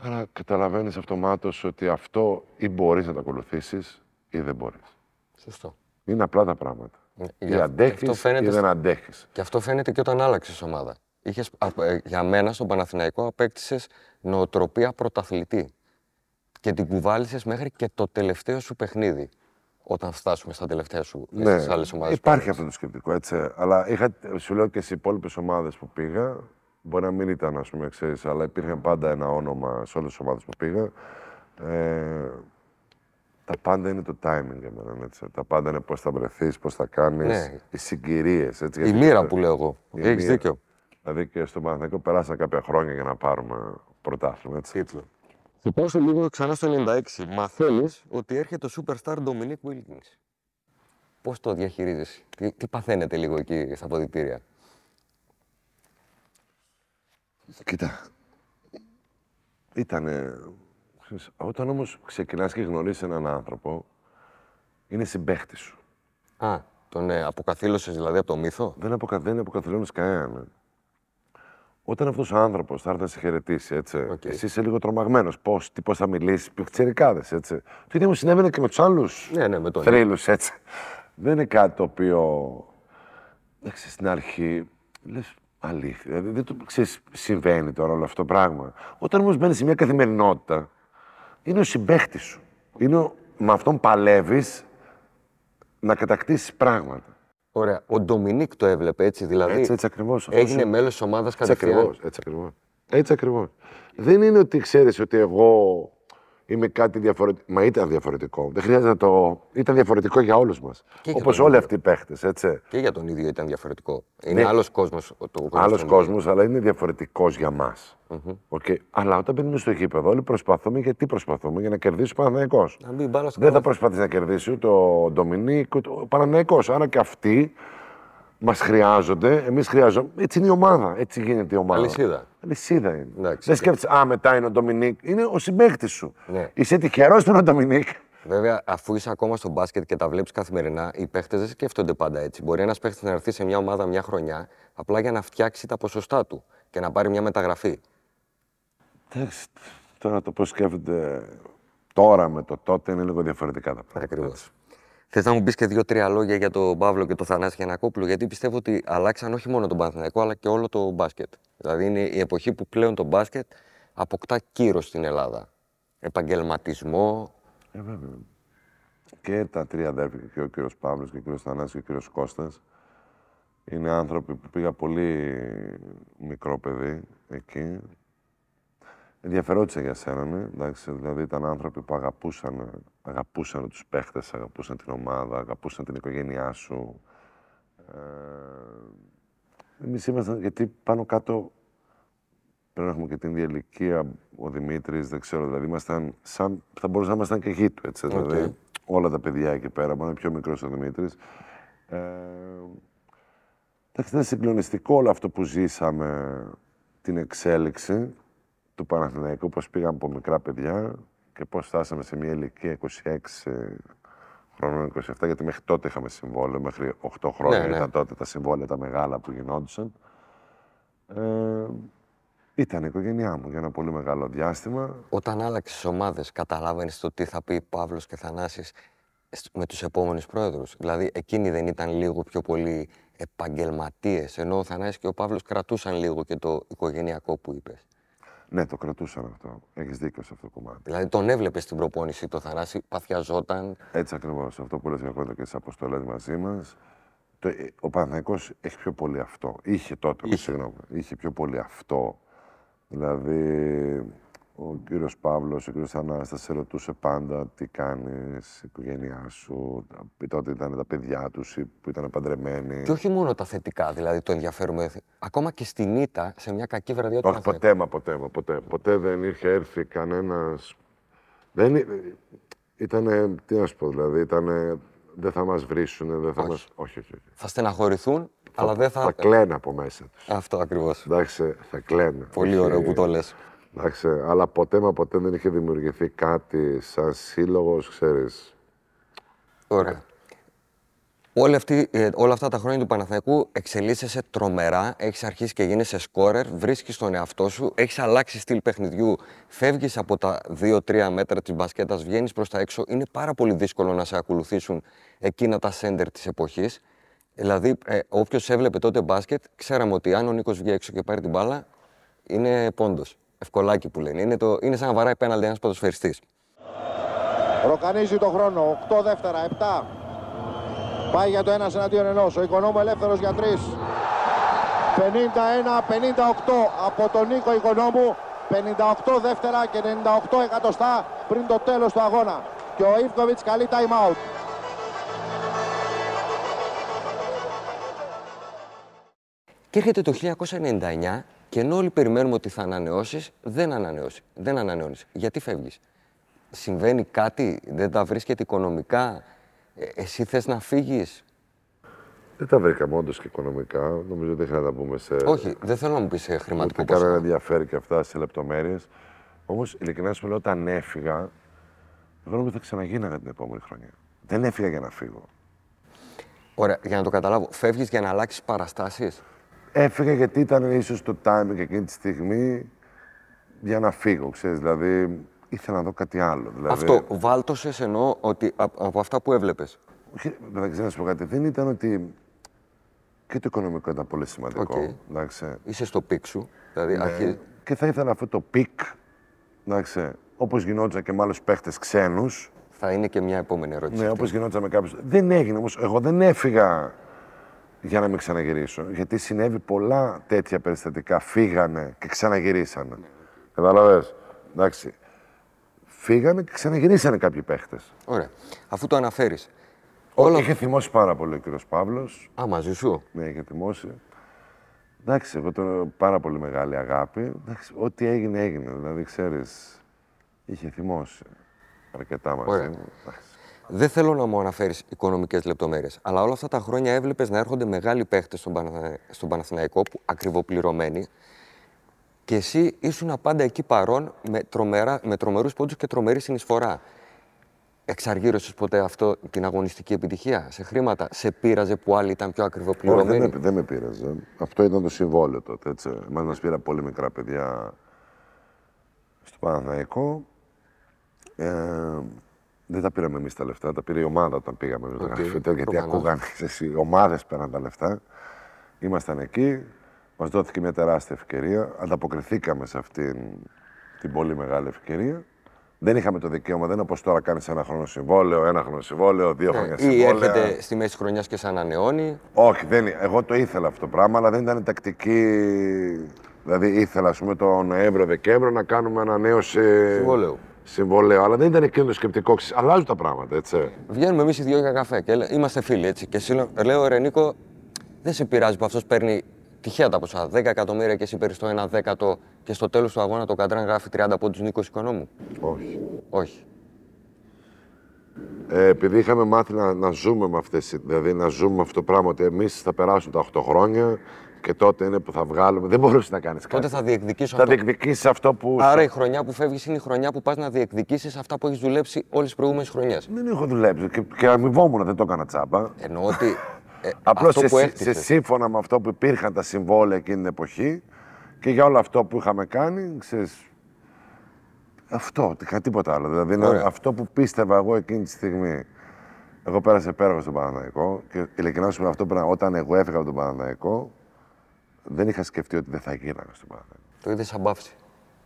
Άρα καταλαβαίνεις αυτομάτως ότι αυτό ή μπορείς να το ακολουθήσεις ή δεν μπορείς. Σωστό. Είναι απλά τα πράγματα. Ναι, Ή γι' αυτό αντέχεις φαίνεται ή δεν στο- αντέχεις. Και αυτό φαίνεται και όταν άλλαξες ομάδα. Είχες, α, ε, για μένα στον Παναθηναϊκό απέκτησες νοοτροπία πρωταθλητή. Και την κουβάλισες μέχρι και το τελευταίο σου παιχνίδι. Όταν φτάσουμε στα τελευταία σου ναι, στις άλλες ομάδες. που υπάρχει έπαιξες. αυτό το σκεπτικό, έτσι. Αλλά είχα, σου λέω και στι υπόλοιπες ομάδες που πήγα, μπορεί να μην ήταν, ας πούμε, ξέρεις, αλλά υπήρχε πάντα ένα όνομα σε όλες τις ομάδες που πήγα. Ε, τα πάντα είναι το timing για μένα, έτσι. Τα πάντα είναι πώς θα βρεθείς, πώς θα κάνεις, Ναι. οι συγκυρίες. Η μοίρα που λέω εγώ. Η Έχεις μοίρα. δίκιο. Δηλαδή και στον Παναθηναϊκό περάσαν κάποια χρόνια για να πάρουμε πρωτάθλημα, έτσι. Τίτλο. Θα πάω σε λίγο ξανά στο 96. Μαθαίνεις ότι έρχεται ο superstar Dominic Wilkins. Πώς το διαχειρίζεσαι, τι, τι παθαίνετε λίγο εκεί στα αποδητήρια. Κοίτα. Ήτανε. Ξέρεις, Όταν όμως ξεκινάς και γνωρίζεις έναν άνθρωπο, είναι συμπαίχτης σου. Α, τον ε, αποκαθήλωσες δηλαδή από το μύθο; Δεν, αποκα... δεν αποκαθηλώνεις κανέναν. Όταν αυτός ο άνθρωπος θα έρθει να σε χαιρετήσει, έτσι, Οκ. εσύ είσαι λίγο τρομαγμένος. Πώς πώς θα μιλήσεις, πιχτσερικάδε, έτσι. Το ίδιο μου συνέβαινε και με τους άλλους Ναι, ναι, με τον. θρύλους, έτσι. Δεν είναι κάτι το οποίο. Εντάξει, στην αρχή λες αλήθεια. Δηλαδή, δεν το ξέρεις, συμβαίνει τώρα όλο αυτό το πράγμα. Όταν όμως μπαίνεις σε μια καθημερινότητα, είναι ο συμπαίχτης σου. Είναι ο... με αυτόν παλεύεις να κατακτήσεις πράγματα. Ωραία. Ο Ντομινίκ το έβλεπε έτσι, δηλαδή; Έτσι, έτσι ακριβώς. Αυτό Έγινε σου- μέλος της ομάδας Έτσι κατευθείαν; ακριβώς. Έτσι ακριβώς. Έτσι ακριβώς. Δεν είναι ότι ξέρεις ότι εγώ είμαι κάτι διαφορετικό. Μα ήταν διαφορετικό. Δεν χρειάζεται να το. ήταν διαφορετικό για όλους μας. για Όπως τον όλοι ίδιο. αυτοί οι παίχτες, έτσι. Και για τον ίδιο ήταν διαφορετικό. Είναι Ναι. άλλος κόσμος. Το Άλλος κόσμος, αλλά είναι διαφορετικός για μας. Αλλά όταν μπαίνουμε στο γήπεδο, όλοι προσπαθούμε γιατί προσπαθούμε για να κερδίσει ο Παναναναϊκό. Να μπει μπάλα στο Δεν θα καλάθι. προσπαθήσει να κερδίσει ούτε ο Ντομινίκ ούτε ο Παναναναϊκό. Άρα και αυτοί μας χρειάζονται, εμείς χρειάζονται. Έτσι είναι η ομάδα. Έτσι γίνεται η ομάδα. Αλυσίδα. Αλυσίδα είναι. Εντάξει. Δεν σκέφτεσαι, Α, μετά είναι ο Ντομινίκ. Είναι ο συμπαίχτη σου. Ναι. Είσαι τυχερός που είναι ο Ντομινίκ. Βέβαια, αφού είσαι ακόμα στο μπάσκετ και τα βλέπεις καθημερινά, οι παίχτες δεν σκέφτονται πάντα έτσι. Μπορεί ένας παίχτης να έρθει σε μια ομάδα μια χρονιά απλά για να φτιάξει τα ποσοστά του και να πάρει μια μεταγραφή. Εντάξει, τώρα το πώς σκέφτεται τώρα με το τότε είναι λίγο διαφορετικά τα πράγματα. Ακριβώς. Θες να μου πεις και δύο-τρία λόγια για τον Παύλο και τον Θανάση Γιανακόπουλο, γιατί πιστεύω ότι αλλάξαν όχι μόνο τον Παναθηναϊκό αλλά και όλο το μπάσκετ. Δηλαδή είναι η εποχή που πλέον το μπάσκετ αποκτά κύρος στην Ελλάδα. Επαγγελματισμό. Ε, βέβαια. Και τα τρία αδέρφια, και ο κύριος Παύλος και ο κύριος Θανάσης και ο κύριος Κώστας, είναι άνθρωποι που πήγα πολύ μικρό παιδί εκεί. Ενδιαφερόντουσαν για σένα, ναι. Εντάξει, δηλαδή ήταν άνθρωποι που αγαπούσαν, αγαπούσαν τους παίχτες, αγαπούσαν την ομάδα, αγαπούσαν την οικογένειά σου. Ε, εμείς ήμασταν, γιατί πάνω κάτω πρέπει να έχουμε και την ίδια ηλικία, ο Δημήτρης, δεν ξέρω, δηλαδή ήμασταν σαν. θα μπορούσαμε να ήμασταν και γιοι του, έτσι. Οκ. Δηλαδή, όλα τα παιδιά εκεί πέρα, μόνο πιο μικρός ο Δημήτρης. Ε, εντάξει, ήταν συγκλονιστικό όλο αυτό που ζήσαμε, την εξέλιξη του Παναθηναϊκού, πώς πήγαμε από μικρά παιδιά και πώς φτάσαμε σε μια ηλικία 26 χρόνων, 27, γιατί μέχρι τότε είχαμε συμβόλαιο, μέχρι 8 χρόνια Ναι, ναι. ήταν τότε τα συμβόλαια τα μεγάλα που γινόντουσαν. Ε, ήταν η οικογένειά μου για ένα πολύ μεγάλο διάστημα. Όταν άλλαξες ομάδες, καταλάβαινες το τι θα πει Παύλος και Θανάσης σ- με τους επόμενους πρόεδρους; Δηλαδή, εκείνοι δεν ήταν λίγο πιο πολύ επαγγελματίες, ενώ ο Θανάσης και ο Παύλος κρατούσαν λίγο και το οικογενειακό που είπες. Ναι, το κρατούσαν αυτό. Έχεις δίκιο σε αυτό το κομμάτι. Δηλαδή, τον έβλεπες στην προπόνηση το Θανάση, παθιαζόταν. Έτσι ακριβώς. Αυτό που λες για ακόμα και στι αποστολές μαζί μας. Ο Παναθηναϊκός έχει πιο πολύ αυτό. Είχε τότε, με Είχε. συγγνώμη. Είχε πιο πολύ αυτό. Δηλαδή, ο κύριος Παύλος, ο κύριος Ανάστας σε ρωτούσε πάντα τι κάνεις, η οικογένειά σου. Τα- Τότε ήταν τα παιδιά τους ή που ήταν παντρεμένοι. Και όχι μόνο τα θετικά, δηλαδή το ενδιαφέρον. Ακόμα και στην ήττα, σε μια κακή βραδιά του Όχι, Παναθηναϊκού. ποτέ, μα ποτέ, μα ποτέ. Ποτέ δεν είχε έρθει κανένας... Δεν ήταν, τι να σου πω, δηλαδή, ήταν, δεν θα μας βρίσουνε, δεν θα Όχι. μας... Όχι, όχι, όχι. Θα στεναχωρηθούν, αλλά δεν θα. Θα κλαίνε από μέσα τους. Αυτό ακριβώς. Εντάξει, θα κλαίνε. Πολύ Όχι, ωραίο που το λες. Εντάξει, αλλά ποτέ μα ποτέ δεν είχε δημιουργηθεί κάτι σαν σύλλογος, ξέρεις. Ωραία. Όλη αυτή, ε, όλα αυτά τα χρόνια του Παναθηναϊκού εξελίσσεσαι τρομερά, έχεις αρχίσει και γίνεσαι σκόρερ, βρίσκεις τον εαυτό σου, έχεις αλλάξει στυλ παιχνιδιού, φεύγεις από τα 2-3 μέτρα της μπασκέτας, βγαίνεις προς τα έξω. Είναι πάρα πολύ δύσκολο να σε ακολουθήσουν εκείνα τα σέντερ της εποχής. Δηλαδή, ε, όποιος έβλεπε τότε μπάσκετ, ξέραμε ότι αν ο Νίκος βγει έξω και πάρει την μπάλα, είναι πόντος. Ευκολάκι που λένε. Είναι, το, είναι σαν να βαράει πέναλτι ένας ποδοσφαιριστής. Ροκανίζει το χρόνο. 8 δεύτερα, 7. Πάει για το 1 εναντίον ενός. Ο Οικονόμου ελεύθερος για 3. 51-58 από τον Νίκο Οικονόμου. 58 δεύτερα και 98 εκατοστά πριν το τέλος του αγώνα. Και ο Ιβκοβιτς καλεί time out. Και έρχεται το 1999 και ενώ όλοι περιμένουμε ότι θα ανανεώσεις, δεν ανανεώσεις. Δεν ανανεώνεις. Γιατί φεύγεις; Συμβαίνει κάτι, δεν τα βρίσκεται οικονομικά; Ε, εσύ θες να φύγεις; Δεν τα βρήκαμε όντω και οικονομικά. Νομίζω δεν χρειάζεται να πούμε σε. Όχι, δεν θέλω να μου πεις χρηματικό Ούτε κανένα ποσό. ενδιαφέρει και αυτά σε λεπτομέρειες. Όμως, ειλικρινά σου λέω, όταν έφυγα, εγώ νόμιζα θα ξαναγίναγα την επόμενη χρονιά. Δεν έφυγα για να φύγω. Ωραία, για να το καταλάβω, φεύγεις για να αλλάξεις παραστάσεις; Έφυγα γιατί ήταν ίσως το timing εκείνη τη στιγμή για να φύγω, ξέρεις. Δηλαδή, ήθελα να δω κάτι άλλο. Δηλαδή, Αυτό, βάλτωσες εννοώ ότι α- από αυτά που έβλεπες. Όχι, εντάξει, να σου πω κάτι. Δεν ήταν ότι. Και το οικονομικό ήταν πολύ σημαντικό. Οκ. Εντάξει. Είσαι στο peak σου. Δηλαδή, αρχίζει. Και θα ήθελα αυτό το peak, εντάξει, όπως γινόταν και με άλλους παίχτες ξένους, Θα είναι και μια επόμενη ερώτηση. ναι, όπως γινόταν με κάποιους. Δεν έγινε όμως. Εγώ δεν έφυγα για να μην ξαναγυρίσω. Γιατί συνέβη πολλά τέτοια περιστατικά. Φύγανε και ξαναγυρίσανε. Ναι. Καταλαβες. Εντάξει. Φύγανε και ξαναγυρίσανε κάποιοι παίχτες. Ωραία. Αφού το αναφέρεις. Όλο... Είχε θυμώσει πάρα πολύ ο κύριος Παύλος. Α, μαζί σου. Ναι, είχε θυμώσει. Εντάξει, εγώ τον πάρα πολύ μεγάλη αγάπη. Εντάξει, ό,τι έγινε, έγινε. Δηλαδή, ξέρεις, είχε θυμώσει αρκετά μαζί Ωραία. μου. Εντάξει. Δεν θέλω να μου αναφέρεις οικονομικές λεπτομέρειες, αλλά όλα αυτά τα χρόνια έβλεπες να έρχονται μεγάλοι παίχτες στον, Παναθα... στον Παναθηναϊκό, που ακριβοπληρωμένοι, και εσύ ήσουν πάντα εκεί παρόν με, τρομερά... με τρομερούς πόντους και τρομερή συνεισφορά. Εξαργύρωσες ποτέ αυτό την αγωνιστική επιτυχία; Σε χρήματα, σε πείραζε που άλλοι ήταν πιο Όχι, δεν, ακριβοπληρωμένοι; με, δεν με πείραζε. Αυτό ήταν το συμβόλαιο τότε. Έτσι. Εμάς μας πήρα πολύ μικρά παιδιά στο Παναθηναϊκό. Ε, δεν τα πήραμε εμείς τα λεφτά, τα πήρε η ομάδα όταν πήγαμε με το Οκ, γραφείο. Γιατί προφανώς. ακούγανε, ξέρεις, οι ομάδες παίρναν τα λεφτά. Ήμασταν εκεί, μας δόθηκε μια τεράστια ευκαιρία. Ανταποκριθήκαμε σε αυτήν την πολύ μεγάλη ευκαιρία. Δεν είχαμε το δικαίωμα, δεν είναι όπως τώρα κάνεις ένα χρόνο συμβόλαιο, ένα χρόνο συμβόλαιο, δύο χρόνια Ναι, Ή συμβόλαια. έρχεται στη μέση χρονιάς και σε ανανεώνει. Όχι, δεν, είναι. εγώ το ήθελα αυτό το πράγμα, αλλά δεν ήταν τακτική. Δηλαδή ήθελα, ας πούμε, το Νοέμβριο-Δεκέμβριο να κάνουμε ανανέωση Συμβολέου. Συμβολέου. Αλλά δεν ήταν εκείνο το σκεπτικό. Ξέρεις, Αλλάζουν τα πράγματα, έτσι. Βγαίνουμε εμείς οι δυο για καφέ και λέ- είμαστε φίλοι έτσι. Και εσύ λέω- λέω, ρε Νίκο, δεν σε πειράζει που αυτός παίρνει τυχαία τα ποσά. 10 εκατομμύρια και εσύ παίρνεις το 1 δέκατο και στο τέλος του αγώνα το Καντράν γράφει 30 πόντους Νίκο Οικονόμου; Όχι. Όχι. Ε, επειδή είχαμε μάθει να, να ζούμε με αυτές, δηλαδή να ζούμε με αυτό το πράγμα, ότι εμείς θα περάσουν τα 8 χρόνια και τότε είναι που θα βγάλουμε. Δεν μπορούσες να κάνεις κάτι. Τότε θα διεκδικήσω θα αυτό; διεκδικήσεις αυτό που. Άρα η χρονιά που φεύγεις είναι η χρονιά που πας να διεκδικήσεις αυτά που έχεις δουλέψει όλες τις προηγούμενες χρονιές. Δεν έχω δουλέψει και, και αμοιβόμουν, δεν το έκανα τσάμπα. Εννοώ ότι. Ε, Απλώς αυτό σε, που σε έκτισες, σύμφωνα με αυτό που υπήρχαν τα συμβόλαια εκείνη την εποχή και για όλο αυτό που είχαμε κάνει, ξέρεις, αυτό, κα- τίποτα άλλο. Δηλαδή είναι Ωραία. αυτό που πίστευα εγώ εκείνη τη στιγμή. Εγώ πέρασα υπέροχα στον Παναναϊκό και ειλικρινά σου πω αυτό πριν, όταν εγώ έφυγα από τον Παναναϊκό, δεν είχα σκεφτεί ότι δεν θα γίναγα στον Παναναϊκό. Το είδες σαν μπαύση.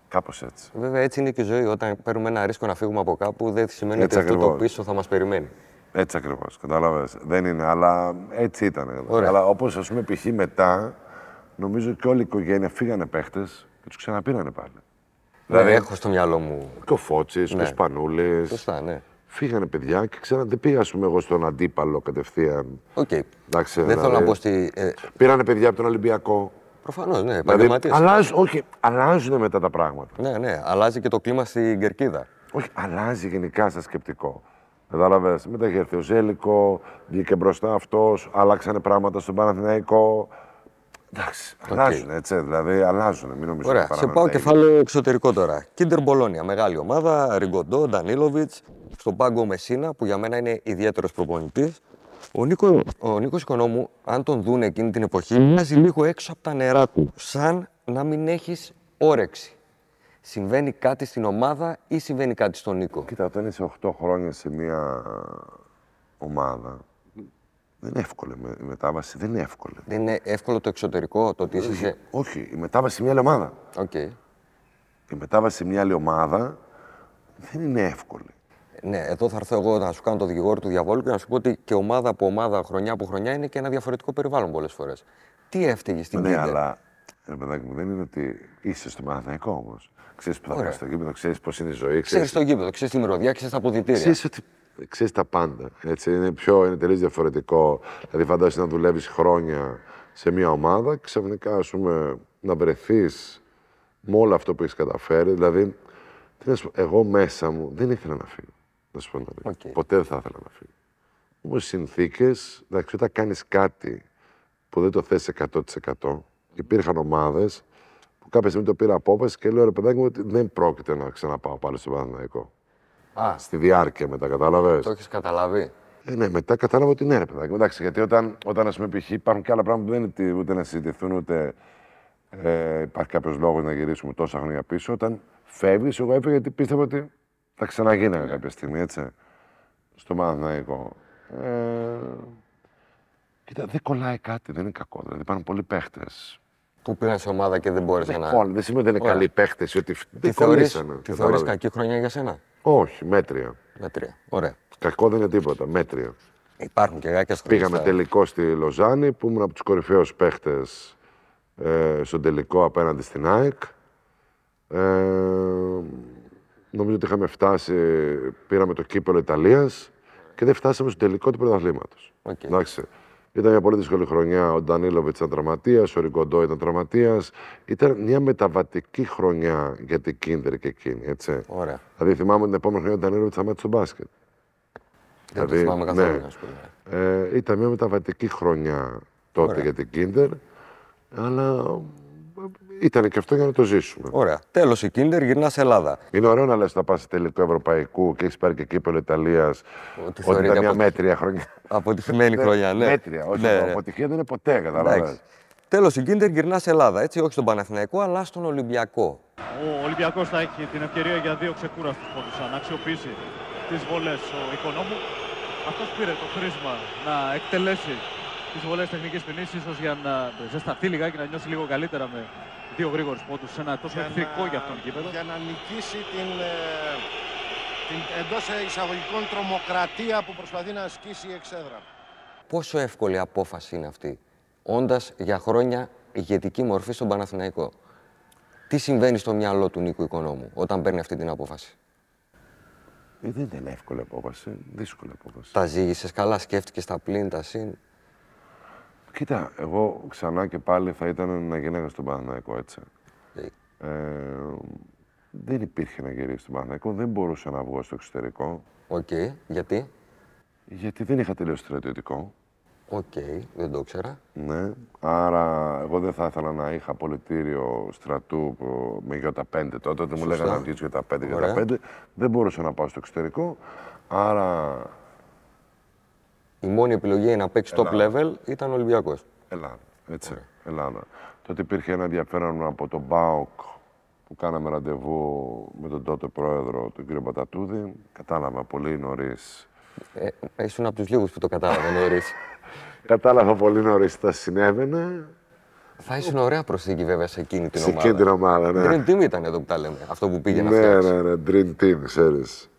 Κάπως έτσι. Βέβαια έτσι είναι και η ζωή. Όταν παίρνουμε ένα ρίσκο να φύγουμε από κάπου, δεν σημαίνει Έτσι ότι αυτό το ακριβώς. πίσω θα μας περιμένει. Έτσι ακριβώς. Κατάλαβε. Δεν είναι, αλλά έτσι ήταν. Ωραία. Αλλά όπως ας πούμε π.χ. μετά, νομίζω και όλη η οικογένεια φύγανε παίχτες και τους ξαναπήρανε πάλι. Δηλαδή έχω στο μυαλό μου. Και ο Φώτσης και Ναι. ο Σπανούλης. Σωστά, ναι. Φύγανε παιδιά και ξανά δεν πήγα ας πούμε, εγώ στον αντίπαλο κατευθείαν. Οκ. Εντάξει, Δεν θέλω δηλαδή, να πω στη. Ε, Πήρανε παιδιά από τον Ολυμπιακό. Προφανώς, ναι, Δηλαδή, επαγγελματίες. αλλάζουν, όχι, αλλάζουν μετά τα πράγματα. Ναι, ναι. Αλλάζει και το κλίμα στην κερκίδα. Όχι, αλλάζει γενικά στο σκεπτικό. Κατάλαβες. Μετά είχε έρθει ο Ζέλικο, βγήκε μπροστά αυτός, αλλάξανε πράγματα στον Παναθηναϊκό. Εντάξει, αλλάζουν έτσι, δηλαδή αλλάζουν. Μην νομίζω Ωραία. ότι Σε παραμένουν πάω τα ίδια. κεφάλαιο εξωτερικό τώρα. Κίντερ Μπολόνια, μεγάλη ομάδα. Ριγκοντό, Ντανίλοβιτς. Στον πάγκο Μεσίνα, που για μένα είναι ιδιαίτερος προπονητής. Ο, Νίκο, ο Νίκος Οικονόμου, αν τον δουν εκείνη την εποχή, μοιάζει λίγο έξω από τα νερά του. Σαν να μην έχεις όρεξη. Συμβαίνει κάτι στην ομάδα ή συμβαίνει κάτι στον Νίκο; Κοίτα, όταν είσαι 8 χρόνια σε μια ομάδα, δεν είναι εύκολη με- η μετάβαση. Δεν είναι εύκολη. Δεν είναι εύκολο το εξωτερικό, το ότι είσαι σε. Όχι, η μετάβαση σε μια άλλη ομάδα. Οκ. Η μετάβαση σε μια άλλη ομάδα δεν είναι εύκολη. Ναι, εδώ θα έρθω εγώ να σου κάνω το δικηγόρο του διαβόλου και να σου πω ότι και ομάδα από ομάδα, χρονιά από χρονιά είναι και ένα διαφορετικό περιβάλλον πολλές φορές. Τι έφταιγες στην ναι, Κίντερ. αλλά ρε παιδάκι μου, δεν είναι ότι είσαι στο Παναθηναϊκό όμως. Ξέρεις που θα Ωραία. πας στο γήπεδο, ξέρεις πώς είναι η ζωή. Ξέρεις το γήπεδο, ξέρεις τη μυρωδιά, ξέρεις τα αποδητήρια. Ξέρεις ότι ξέρεις τα πάντα. Έτσι, είναι πιο, είναι τελείως διαφορετικό. Δηλαδή φαντάζεσαι να δουλεύεις χρόνια σε μια ομάδα και ξαφνικά ας πούμε, να βρεθείς με όλο αυτό που έχεις καταφέρει. Δηλαδή, τι να σου πω, εγώ μέσα μου δεν ήθελα να φύγω. Να σου πω την αλήθεια. Οκ. Ποτέ δεν θα ήθελα να φύγω. Όμως οι συνθήκες, εντάξει, όταν κάνεις κάτι που δεν το θες 100%, υπήρχαν ομάδες που κάποια στιγμή το πήρα απόφαση και λέω ρε παιδάκι μου ότι δεν πρόκειται να ξαναπάω πάλι στο Παναθηναϊκό. Α, Στη διάρκεια μετά, κατάλαβες; το έχεις καταλάβει; Ε, ναι, μετά κατάλαβα ότι ναι, ρε παιδάκι. μου. Εντάξει, γιατί όταν, όταν ας πούμε, π.χ. υπάρχουν και άλλα πράγματα που δεν είναι τι- ούτε να συζητηθούν, ούτε ε, υπάρχει κάποιος λόγος να γυρίσουμε τόσα χρόνια πίσω. Όταν φεύγεις, εγώ έφυγα γιατί πίστευα ότι θα ξαναγίναγα κάποια στιγμή, έτσι. Στο Παναθηναϊκό. Ε, κοίτα, δεν κολλάει κάτι, δεν είναι κακό. Δηλαδή υπάρχουν πολλοί παίχτες. Που πήγαν σε ομάδα και δεν μπόρεσαν Δεν, να. κόλλ- δεν σημαίνει ότι είναι Ωραία. καλοί παίχτες, ότι Τι δεν θεωρείς, κολλήσανε. τη θεωρείς κατάλαβες. κακή χρονιά για σένα; Όχι, μέτρια. Με τρία. Ωραία. Κακό δεν είναι τίποτα, μέτρια. Υπάρχουν και γάκια χρονιά. Πήγαμε τελικό στη Λοζάνη, που ήμουν από τους κορυφαίους παίχτες ε, στον τελικό απέναντι στην ΑΕΚ. Ε, νομίζω ότι είχαμε φτάσει, πήραμε το κύπελλο Ιταλίας και δεν φτάσαμε στο τελικό του πρωταθλήματος. Οκ. Εντάξει. Ήταν μια πολύ δύσκολη χρονιά. Ο Ντανίλοβιτς ήταν τραυματίας, ο Ριγκοντό ήταν τραυματίας. Ήταν μια μεταβατική χρονιά για την Κίντερ και εκείνη. Έτσι. Ωραία. Δηλαδή θυμάμαι την επόμενη χρονιά ο Ντανίλοβιτς σταμάτησε στο μπάσκετ. Δεν το Δηλαδή, θυμάμαι καθόλου ναι. να σου πω. Ε, ήταν μια μεταβατική χρονιά τότε Ωραία. για την Κίντερ, αλλά ε, ήταν και αυτό για να το ζήσουμε. Ωραία. Τέλος η Κίντερ γυρνά σε Ελλάδα. Είναι ωραίο να λες να πας σε τελικό Ευρωπαϊκού και έχεις πάρει και κύπελο Ιταλίας, Ότι ότι θεωρείται ήταν μια απο- μέτρια χρονιά. Αποτυχημένη χρονιά, ναι. Μέτρια, όχι. Ναι, το ναι. Αποτυχία δεν είναι ποτέ, καταλαβαίνεις. Τέλος η Κίντερ γυρνά σε Ελλάδα. Έτσι, όχι στον Παναθηναϊκό, αλλά στον Ολυμπιακό. Ο Ολυμπιακός θα έχει την ευκαιρία για δύο ξεκούραστους πόντους αν αξιοποιήσει τις βολές ο Οικονόμου. Αυτός πήρε το χρήσμα να εκτελέσει τις βολές τεχνικής ποινής ίσως για να ζεσταθεί λιγάκι, να νιώσει λίγο καλύτερα με δύο γρήγορους πόντους σε ένα τόσο εχθρικό για αυτόν γήπεδο. για να νικήσει την, ε, την εντός εισαγωγικών τρομοκρατία που προσπαθεί να ασκήσει η εξέδρα. Πόσο εύκολη απόφαση είναι αυτή, όντας για χρόνια ηγετική μορφή στον Παναθηναϊκό. Τι συμβαίνει στο μυαλό του Νίκου Οικονόμου όταν παίρνει αυτή την απόφαση; Ε, δεν ήταν εύκολη απόφαση, δύσκολη απόφαση. Τα ζύγισες καλά, σκέφτηκες τα πλην, τα συν; Κοίτα, εγώ ξανά και πάλι θα ήταν να γύρναγα στον Παναθηναϊκό, έτσι. Ε, Ε, δεν υπήρχε να γυρίσει στον Παναθηναϊκό, δεν μπορούσα να βγω στο εξωτερικό, Οκ, γιατί; γιατί δεν είχα τελειώσει στρατιωτικό. Οκ, δεν το ήξερα. Ναι. Άρα, εγώ δεν θα ήθελα να είχα απολυτήριο στρατού που- με Ι5 τότε. Τότε μου λέγανε να βγεις Ι5, Ωραία. Ι5. Δεν μπορούσα να πάω στο εξωτερικό. Άρα, Η μόνη επιλογή για να παίξει top level ήταν ο Ολυμπιακός. Ελλάδα. Έτσι. Ελλάδα. Τότε υπήρχε ένα ενδιαφέρον από τον ΜΠΑΟΚ που κάναμε ραντεβού με τον τότε πρόεδρο, τον κύριο Μπατατούδη. Κατάλαβα πολύ νωρίς. Ε, ήσουν από τους λίγους που το κατάλαβε νωρίς. Κατάλαβα πολύ νωρίς τι θα συνέβαινε. Θα ήσουν ωραία προσθήκη βέβαια σε εκείνη την Σε ομάδα. εκείνη την ομάδα, ναι. Dream Team ήταν εδώ που τα λέμε. Αυτό που πήγε να Ναι, φτιάξει. ναι, ναι, Dream Team, ξέρεις.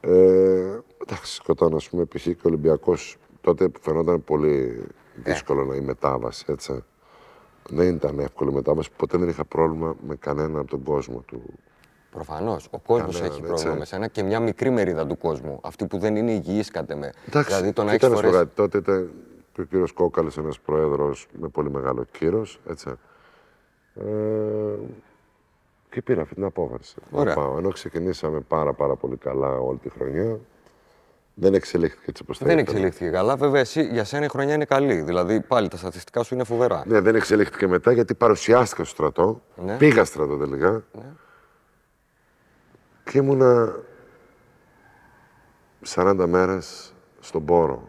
Ε, εντάξει, όταν ας πούμε π.χ. και ο Ολυμπιακός τότε που φαινόταν πολύ δύσκολο να η μετάβαση, έτσι. Δεν ήταν εύκολη η μετάβαση, ποτέ δεν είχα πρόβλημα με κανέναν από τον κόσμο του. Προφανώς. Ο κόσμος Κανέναν, έχει έτσι. πρόβλημα με σένα και μια μικρή μερίδα του κόσμου. Αυτή που δεν είναι υγιής κατ' εμέ. Εντάξει, δηλαδή το να κοίτα έχεις να σου πω φορέσει. κάτι, τότε ήταν και ο κύριος Κόκαλης ένας πρόεδρος με πολύ μεγάλο κύρος, έτσι. Ε, και πήρα αυτή την απόφαση. να Ωραία. πάω. Ενώ ξεκινήσαμε πάρα πάρα πολύ καλά όλη τη χρονιά, δεν εξελίχθηκε έτσι όπως θα Δεν ήθελα. εξελίχθηκε καλά. Βέβαια, εσύ, για σένα η χρονιά είναι καλή. Δηλαδή, πάλι τα στατιστικά σου είναι φοβερά. Ναι, δεν εξελίχθηκε μετά γιατί παρουσιάστηκα στο στρατό. Ναι. Πήγα στρατό τελικά. Και ήμουνα 40 μέρες στον πόρο.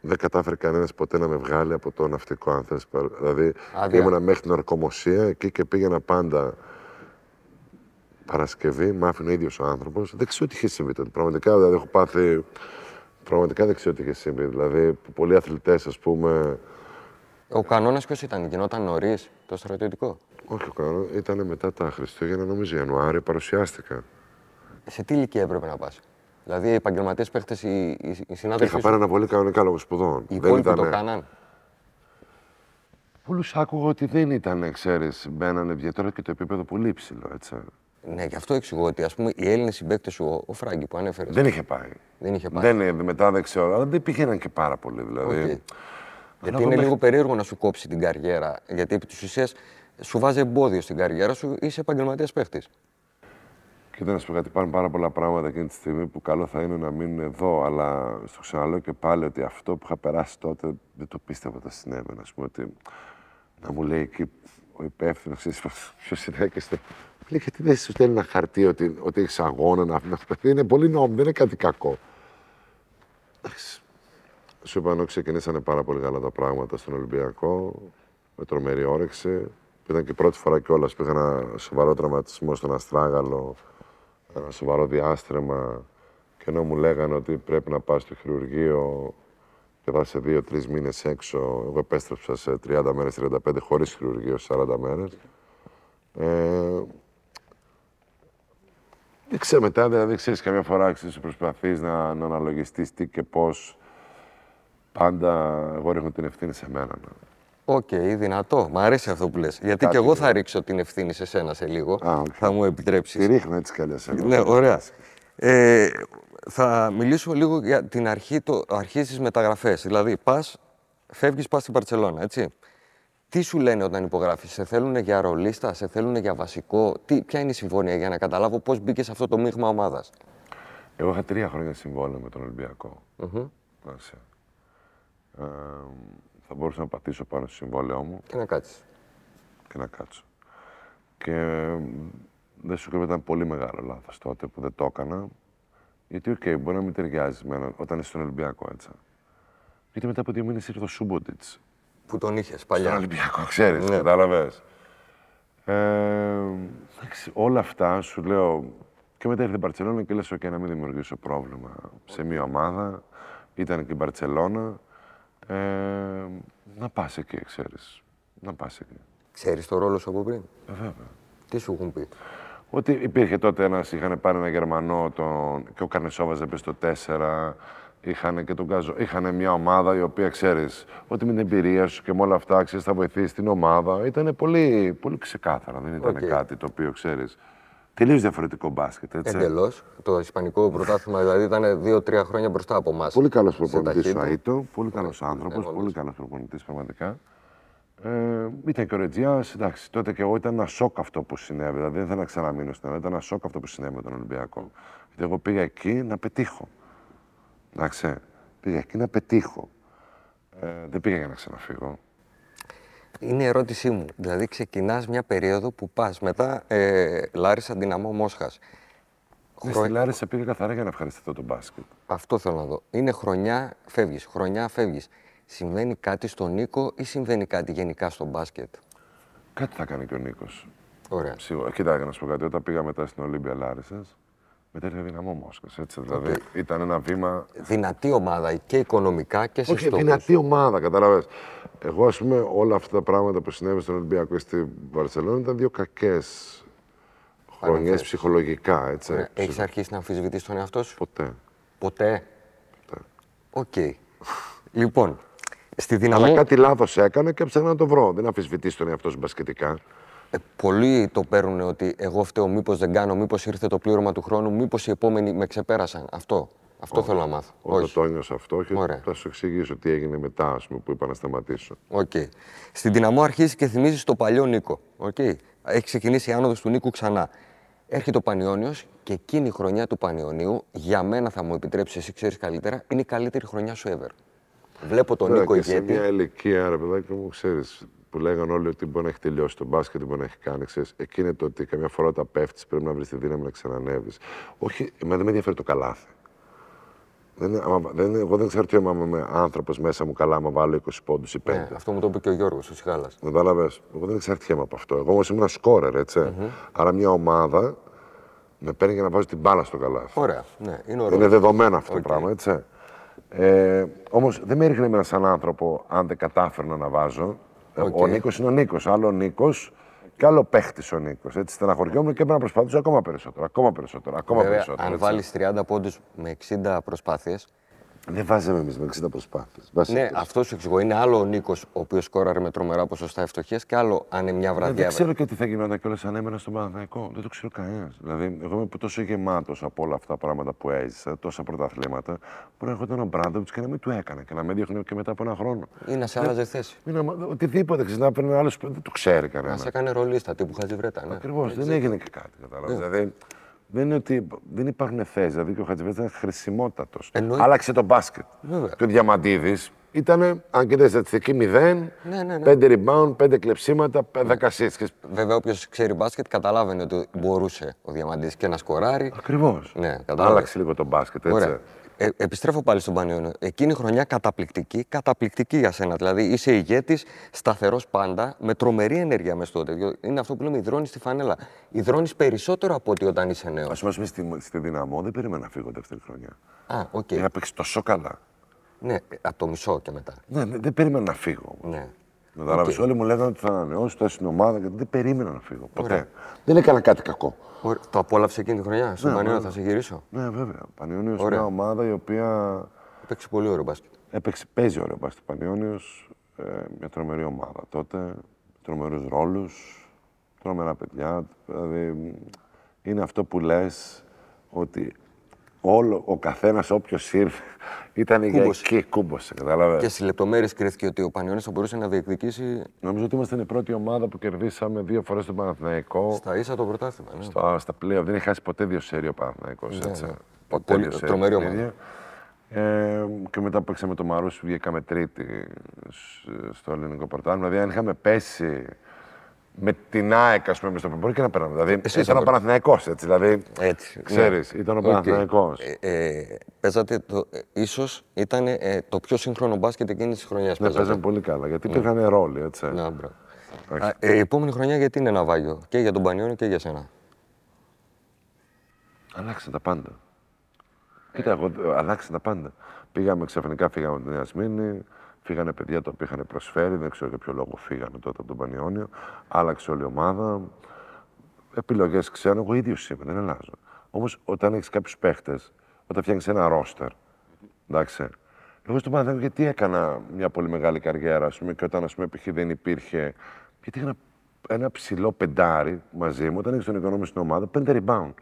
Δεν κατάφερε κανένας ποτέ να με βγάλει από το ναυτικό, αν θες. Δηλαδή, Άδεια. ήμουνα μέχρι την ορκομοσία εκεί και πήγαινα πάντα Παρασκευή, μ' άφηνε ο ίδιος ο άνθρωπος. Δεν ξέρω τι είχε συμβεί τότε. Πραγματικά δηλαδή, έχω πάθει. Πραγματικά δεν ξέρω τι είχες συμβεί. Δηλαδή, πολλοί αθλητές, ας πούμε, Ο κανόνας ποιος ήταν, γινόταν νωρίς το στρατιωτικό; Όχι, ο κανόνα ήταν μετά τα Χριστούγεννα, νομίζω Ιανουάριο, παρουσιάστηκα. Σε τι ηλικία έπρεπε να πας; Δηλαδή, οι επαγγελματίες παίχτε, οι, οι, οι συνάδελφοι. Είχα σου, πάρει αναβολή κανονικά λόγω σπουδών. Οι υπόλοιποι το κάναν; Πολλούς άκουγα ότι δεν ήταν, ξέρεις, μπαίνανε ιδιαίτερα και το επίπεδο πολύ υψηλό, έτσι. Ναι, γι' αυτό εξηγώ ότι ας πούμε, οι Έλληνες συμπαίκτες σου, ο, ο Φράγκι που ανέφερε. Δεν είχε πάει. Δεν είχε πάει. Δεν, ε, μετά δεν ξέρω, αλλά δεν πήγαιναν και πάρα πολύ. Δηλαδή. Οκ. Γιατί εγώ είναι μέχρι- λίγο περίεργο να σου κόψει την καριέρα. Γιατί επί της ουσίας σου βάζει εμπόδιο στην καριέρα σου, είσαι επαγγελματίας παίχτης. Και να σου πω κάτι, υπάρχουν πάρα πολλά πράγματα εκείνη τη στιγμή που καλό θα είναι να μείνουν εδώ, αλλά στο ξαναλέω και πάλι ότι αυτό που είχα περάσει τότε δεν το πίστευα ότι θα συνέβαινε. Ας πούμε ότι να μου λέει εκεί ο υπεύθυνος, ποιος συνέχεστε. Λέει, γιατί δεν σου στέλνει ένα χαρτί ότι, ότι έχεις αγώνα να να- Είναι πολύ νόμιμο, δεν είναι κάτι κακό. Εντάξει. Σου είπα, ενώ ξεκινήσανε πάρα πολύ καλά τα πράγματα στον Ολυμπιακό, με τρομερή όρεξη. Ήταν και η πρώτη φορά κιόλας που είχα ένα σοβαρό τραυματισμό στον Αστράγαλο, ένα σοβαρό διάστρεμα. Και ενώ μου λέγανε ότι πρέπει να πάω στο χειρουργείο και θα είσαι δύο-τρεις μήνες έξω, εγώ επέστρεψα σε 30 μέρες, 35 χωρίς χειρουργείο, σε 40 μέρες. Ε, δεν ξέρω μετά, δηλαδή δεν ξέρεις καμιά φορά ξέρεις, προσπαθείς να, να αναλογιστείς τι και πώς. Πάντα εγώ ρίχνω την ευθύνη σε μένα. ναι. Οκ, δυνατό. Μ' αρέσει αυτό που λες. Γιατί Κάτι και εγώ είναι. θα ρίξω την ευθύνη σε σένα σε λίγο. Α, οκ. Θα μου Τη επιτρέψει. ρίχνω έτσι κι αλλιώς εγώ. Ναι, ωραία. Ε, θα μιλήσω λίγο για την αρχή, το, αρχή στις μεταγραφές. Δηλαδή, πας, φεύγεις, πας στην Παρτσελώνα, έτσι. Τι σου λένε όταν υπογράφεις, σε θέλουν για ρολίστα, σε θέλουν για βασικό, τι, ποια είναι η συμφωνία για να καταλάβω πώς μπήκες σε αυτό το μείγμα ομάδας; Εγώ είχα τρία χρόνια συμβόλαιο με τον Ολυμπιακό. Εντάξει. Ε, θα μπορούσα να πατήσω πάνω στο συμβόλαιό μου Και να κάτσεις. και να κάτσω. Και ε, δεν σου κρύβω, ήταν πολύ μεγάλο λάθος τότε που δεν το έκανα. Γιατί, οκ, μπορεί να μην ταιριάζει με έναν, όταν είσαι στον Ολυμπιακό, έτσι. Γιατί μετά από δύο μήνες ήρθε ο Σούμποτιτς Που τον είχες στον παλιά. Ολυμπιακό, ξέρεις, Ναι. κατάλαβες. Ε, εντάξει, όλα αυτά σου λέω. Και μετά ήρθε η Μπαρτσελώνα και λες, OK, να μην δημιουργήσω πρόβλημα σε μια ομάδα. Ήταν και η Μπαρτσελώνα. Ε, να πας εκεί, ξέρεις. Να πας εκεί. Ξέρεις το ρόλο σου από πριν; Ε, βέβαια. Τι σου έχουν πει; Ότι υπήρχε τότε ένας, είχαν πάρει ένα Γερμανό τον, και ο Καρνεσόβας έπαιζε στο 4. Είχαν και τον Κάζο. Είχαν μια ομάδα η οποία ξέρεις ότι με την εμπειρία σου και με όλα αυτά ξέρεις θα βοηθήσει την ομάδα. Ήταν πολύ, πολύ ξεκάθαρα. Δεν ήταν Οκ. κάτι το οποίο ξέρεις. Τελείως διαφορετικό μπάσκετ. Έτσι. Εντελώς. Το Ισπανικό πρωτάθλημα δηλαδή ήταν δύο-τρία χρόνια μπροστά από εμάς. Πολύ καλός προπονητής ο Αίτο. Πολύ καλός Ναι, άνθρωπος. ναι, Πολύ καλός προπονητής πραγματικά. Ε, ήταν και ο Ρετζιάς. Εντάξει, τότε και εγώ ήταν ένα σοκ αυτό που συνέβη. Δηλαδή δεν ήθελα να ξαναμείνω στην Ελλάδα. Ήταν ένα σοκ αυτό που συνέβη με τον Ολυμπιακό. Γιατί εγώ πήγα εκεί να πετύχω. Εντάξει. Πήγα εκεί να πετύχω. Ε, Ε, δεν πήγα για να ξαναφύγω. Είναι η ερώτησή μου. Δηλαδή, ξεκινάς μια περίοδο που πας μετά ε, Λάρισα Δυναμό Μόσχας. Ναι, στη Λάρισα πήγα καθαρά για να ευχαριστηθώ τον μπάσκετ. Αυτό θέλω να δω. Είναι χρονιά φεύγεις, χρονιά φεύγεις. Συμβαίνει κάτι στον Νίκο ή συμβαίνει κάτι γενικά στο μπάσκετ; Κάτι θα κάνει και ο Νίκος. Ωραία. Σίγουρα. Κοίτα, να σου πω κάτι. Όταν πήγα μετά στην Ολύμπια Λάρισας, μετά ήρθε δυναμό Μόσχα. Έτσι, δηλαδή ήταν ένα βήμα. Δυνατή ομάδα και οικονομικά και σε Όχι, στόχους. δυνατή ομάδα, κατάλαβες. Εγώ, ας πούμε, όλα αυτά τα πράγματα που συνέβη στον Ολυμπιακό και στη Βαρσελόνη ήταν δύο κακές χρονιές Παραμφές. ψυχολογικά. Έτσι. Έχεις Ψυχ- αρχίσει να αμφισβητείς τον εαυτό σου; Ποτέ. Ποτέ; Ποτέ. Οκ. λοιπόν, στη Δυναμό. Αλλά κάτι λάθος έκανε και έψαχνα να το βρω. Δεν αμφισβητείς τον εαυτό σου μπασκετικά. Ε, πολλοί το παίρνουν ότι εγώ φταίω, μήπως δεν κάνω, μήπως ήρθε το πλήρωμα του χρόνου, μήπως οι επόμενοι με ξεπέρασαν. Αυτό. Αυτό θέλω να μάθω. Όχι. το ένιωσα αυτό. Όχι, Ωραία. θα σου εξηγήσω τι έγινε μετά, ας πούμε, που είπα να σταματήσω. Οκ. Στην Δυναμό αρχίζεις και θυμίζεις το παλιό Νίκο. Οκ. Έχει ξεκινήσει η άνοδος του Νίκου ξανά. Έρχεται ο Πανιόνιος και εκείνη η χρονιά του Πανιωνίου, για μένα θα μου επιτρέψεις, εσύ ξέρεις καλύτερα, είναι η καλύτερη χρονιά σου ever. Βλέπω τον Βέβαια, Νίκο και σε ηγέτη. μια ηλικία, ρε παιδάκι μου, ξέρεις, που λέγανε όλοι ότι μπορεί να έχει τελειώσει το μπάσκετ, μπορεί να έχει κάνει. Ξέρεις, εκεί είναι το ότι καμιά φορά όταν πέφτεις πρέπει να βρεις τη δύναμη να ξανανεύεις. Όχι, εμένα δεν με ενδιαφέρει το καλάθι. Δεν, είναι- άμα- δεν, είναι- εγώ δεν ξέρω τι άμα είμαι άνθρωπος μέσα μου καλά, άμα βάλω 20 πόντους ή 5. Ναι, αυτό μου το είπε και ο Γιώργος ο Σιγάλα. Κατάλαβες. Εγώ δεν εξαρτιέμαι από αυτό. Εγώ όμως ήμουν σκόρερ, έτσι. Άρα μια ομάδα με παίρνει για να βάζω την μπάλα στο καλάθι. Ωραία. Ναι, είναι ωραίο. Είναι δεδομένο αυτό Οκ. το πράγμα, έτσι. Ε, Όμως δεν με έριχνε εμένα σαν άνθρωπο αν δεν κατάφερνα να βάζω. Ε, Οκ. Ο Νίκος είναι ο Νίκος. Άλλο ο Νίκος και άλλο παίχτης ο Νίκος. Έτσι στεναχωριόμουν και έπρεπε να προσπαθήσω ακόμα περισσότερο. Ακόμα περισσότερο. Ακόμα Βέβαια, περισσότερο. αν έτσι. βάλεις 30 πόντους με 60 προσπάθειες. Δεν βάζαμε εμείς με 60 προσπάθειες. Ναι, αυτός σου εξηγώ. Είναι άλλο ο Νίκος, ο οποίος σκόραρε με τρομερά ποσοστά ευστοχία, και άλλο αν είναι μια βραδιά. Ε, Δεν ξέρω και τι θα γινόταν κιόλας αν έμενα στον Παναθηναϊκό. Δεν το ξέρω κανένας. Δηλαδή, εγώ είμαι τόσο γεμάτος από όλα αυτά τα πράγματα που έζησα, τόσα πρωταθλήματα, που να έρχονταν ο Μπράντοβιτς και να μην του έκανε και να με διώχνει και μετά από ένα χρόνο. Ή να σε άλλαζε θέση. Μην αμα- οτιδήποτε ξέρεις να παίρνει άλλο. Δεν το ξέρει κανένας. Να σε έκανε ρολίστα τύπου Χατζιβρέτα. Ναι. Ακριβώς. Δεν έγινε και κάτι. Κατάλαβες. Δηλαδή, δεν είναι ότι δεν υπάρχουν θέσεις. Δηλαδή και ο Χατζηβέτα ήταν χρησιμότατος. Εννοεί- Άλλαξε τον μπάσκετ. Βέβαια. Και ο Διαμαντίδης ήταν, αν κοιτάξει στατιστική 0, Ναι, ναι, ναι. 5 rebound, 5 κλεψίματα, 10 assists. Και- Βέβαια, όποιος ξέρει μπάσκετ καταλάβαινε ότι μπορούσε ο Διαμαντίδης και να σκοράρει. Ακριβώς. Ναι, κατάλαβες. Άλλαξε λίγο το μπάσκετ, έτσι. Ωραία. Ε, επιστρέφω πάλι στον Πανιώνιο. Εκείνη η χρονιά καταπληκτική, καταπληκτική για σένα. Δηλαδή είσαι ηγέτης, σταθερός πάντα, με τρομερή ενέργεια μέσα στο τέτοιο. Είναι αυτό που λέμε υδρώνεις στη φανέλα. Υδρώνεις περισσότερο από ότι όταν είσαι νέος. Α πούμε, ας πούμε, στη, στη Δυναμό δεν περίμενα να φύγω δεύτερη χρονιά. Α, OK. Okay. παίξει τόσο καλά. Ναι, από το μισό και μετά. Ναι, δεν, δεν περίμενα να φύγω. Ναι. Κατάλαβες, Όλοι μου λέγανε ότι θα ανανεώσω, θα στην ομάδα γιατί δεν περίμενα να φύγω. Ποτέ. Ωραία. Δεν έκανα κάτι κακό. Ωραία. Το απόλαυσε εκείνη τη χρονιά. Στον Ναι, Πανιόνιο βέβαια. θα σε γυρίσω. Ναι, βέβαια. Πανιόνιος είναι Ωραία. μια ομάδα η οποία Παίξει πολύ ωραίο μπάσκετ. έπαιξε, παίζει ωραίο μπάσκετ. Πανιόνιος, ε, μια τρομερή ομάδα τότε, τρομερούς ρόλους, τρομερά παιδιά. Δηλαδή, είναι αυτό που λες ότι όλο, ο καθένας όποιος ήρθε ήταν για Κούμπωσε. εκεί, κούμπωσε, κατάλαβες. Και στι λεπτομέρειες κρίθηκε ότι ο Πανιόνιος θα μπορούσε να διεκδικήσει Νομίζω ότι είμαστε η πρώτη ομάδα που κερδίσαμε δύο φορές τον Παναθηναϊκό. στα ίσα το πρωτάθλημα. Ναι. Στα, στα πλοία. Δεν έχει χάσει ποτέ δύο σέρια ο Παναθηναϊκός, Ναι, έτσι. ναι. Ποτέ Πολύ- δύο σέρια τρομερή παιχνίδια. Ε, και μετά που παίξαμε το Μαρούσι, βγήκαμε τρίτη σ- στο ελληνικό πρωτάθλημα. Δηλαδή, αν είχαμε πέσει με την ΑΕΚ, ας πούμε, στο μπορεί και να παίρναμε. Δηλαδή, Εσύ ήταν θα ο Παναθηναϊκός, έτσι. Δηλαδή, Έτσι. ξέρεις, ναι. ήταν ο Οκ. Παναθηναϊκός. Ε, ε, παίζατε, το, ε, ίσως ήταν ε, το πιο σύγχρονο μπάσκετ εκείνης της χρονιάς. Ναι, παίζαμε πολύ καλά, γιατί υπήρχαν ρόλοι, έτσι. Να, μπράβο. Εντάξει. Α, ε, η επόμενη χρονιά γιατί είναι ναυάγιο και για τον Πανιώνιο και για σένα; Αλλάξαν τα πάντα. Κοίτα, εγώ ε, αλλάξαν τα πάντα. Πήγαμε ξαφνικά, φύγαμε από την Νέα Σμύρνη, φύγανε παιδιά τα οποία είχαν προσφέρει, δεν ξέρω για ποιο λόγο φύγανε τότε από τον Πανιόνιο. Άλλαξε όλη η ομάδα. Επιλογές ξέρω, εγώ ίδιος είμαι, δεν αλλάζω. Όμως όταν έχεις κάποιους παίχτες, όταν φτιάχνεις ένα ρόστερ, εντάξει. Εγώ στον Παναθηναϊκό γιατί έκανα μια πολύ μεγάλη καριέρα, ας πούμε, και όταν ας πούμε, π.χ. δεν υπήρχε. Γιατί είχα ένα, ένα ψηλό πεντάρι μαζί μου, όταν έχεις τον οικονόμιο στην ομάδα, πέντε rebound.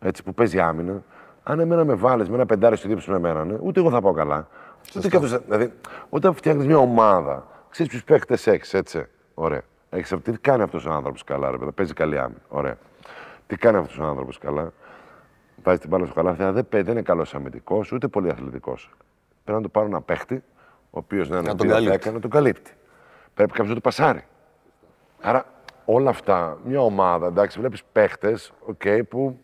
Έτσι που παίζει άμυνα. Αν εμένα με βάλει με ένα πεντάρι στο δίπλα με εμένα, ναι, ούτε εγώ θα πάω καλά. Ούτε και αυτός, δηλαδή, όταν φτιάχνεις μια ομάδα, ξέρεις ποιους παίχτε έχεις, έτσι. Ωραία. Έχεις, αυτό- τι κάνει αυτός ο άνθρωπος καλά, ρε παιδί, παίζει καλή άμυνα. Ωραία. Τι κάνει αυτός ο άνθρωπος καλά. Βάζεις την μπάλα στο καλάθι, αλλά δεν, παί- δεν είναι καλός αμυντικός, ούτε πολύ αθλητικός. Πρέπει να του πάρω ένα παίχτη, ο ο οποίος να είναι Να τον 2-10, καλύπτει. να τον καλύπτει. Πρέπει κάποιος να του πασάρει. Άρα όλα αυτά, μια ομάδα, εντάξει, βλέπεις παίχτε okay, που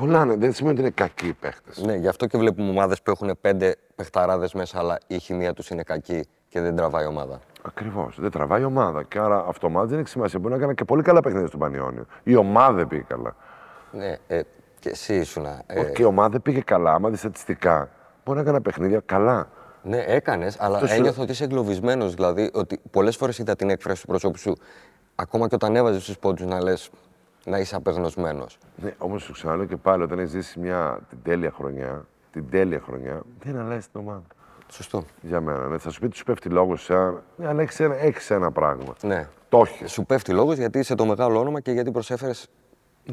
κολλάνε. Δεν σημαίνει ότι είναι κακοί οι παίχτες. Ναι, γι' αυτό και βλέπουμε ομάδες που έχουν πέντε παιχταράδες μέσα, αλλά η χημεία τους είναι κακή και δεν τραβάει η ομάδα. Ακριβώς. Δεν τραβάει η ομάδα. Και άρα αυτομάτω δεν έχει σημασία. Μπορεί να κάνει και πολύ καλά παιχνίδια στον Πανιόνιο. Η ομάδα δεν πήγε καλά. Ναι, ε, και εσύ ήσουν. Ε, Και η ομάδα δεν πήγε καλά. Άμα δεις στατιστικά, μπορεί να κάνει παιχνίδια καλά. Ναι, έκανες, αλλά Αυτός σου ένιωθα λέω. ότι είσαι εγκλωβισμένος. Δηλαδή, ότι πολλές φορές είδα την έκφραση του προσώπου σου, ακόμα και όταν έβαζες τους πόντους να λες να είσαι απεγνωσμένος. Ναι, όμως σου ξαναλέω και πάλι, όταν έχεις ζήσει μια την τέλεια χρονιά, την τέλεια χρονιά, δεν αλλάζει την ομάδα. Σωστό. Για μένα. Ναι. Θα σου πει ότι σου πέφτει λόγος σε ένα. Ναι, αλλά έχεις ένα, έχεις ένα πράγμα. Ναι. Το έχεις. Σου πέφτει λόγος γιατί είσαι το μεγάλο όνομα και γιατί προσέφερες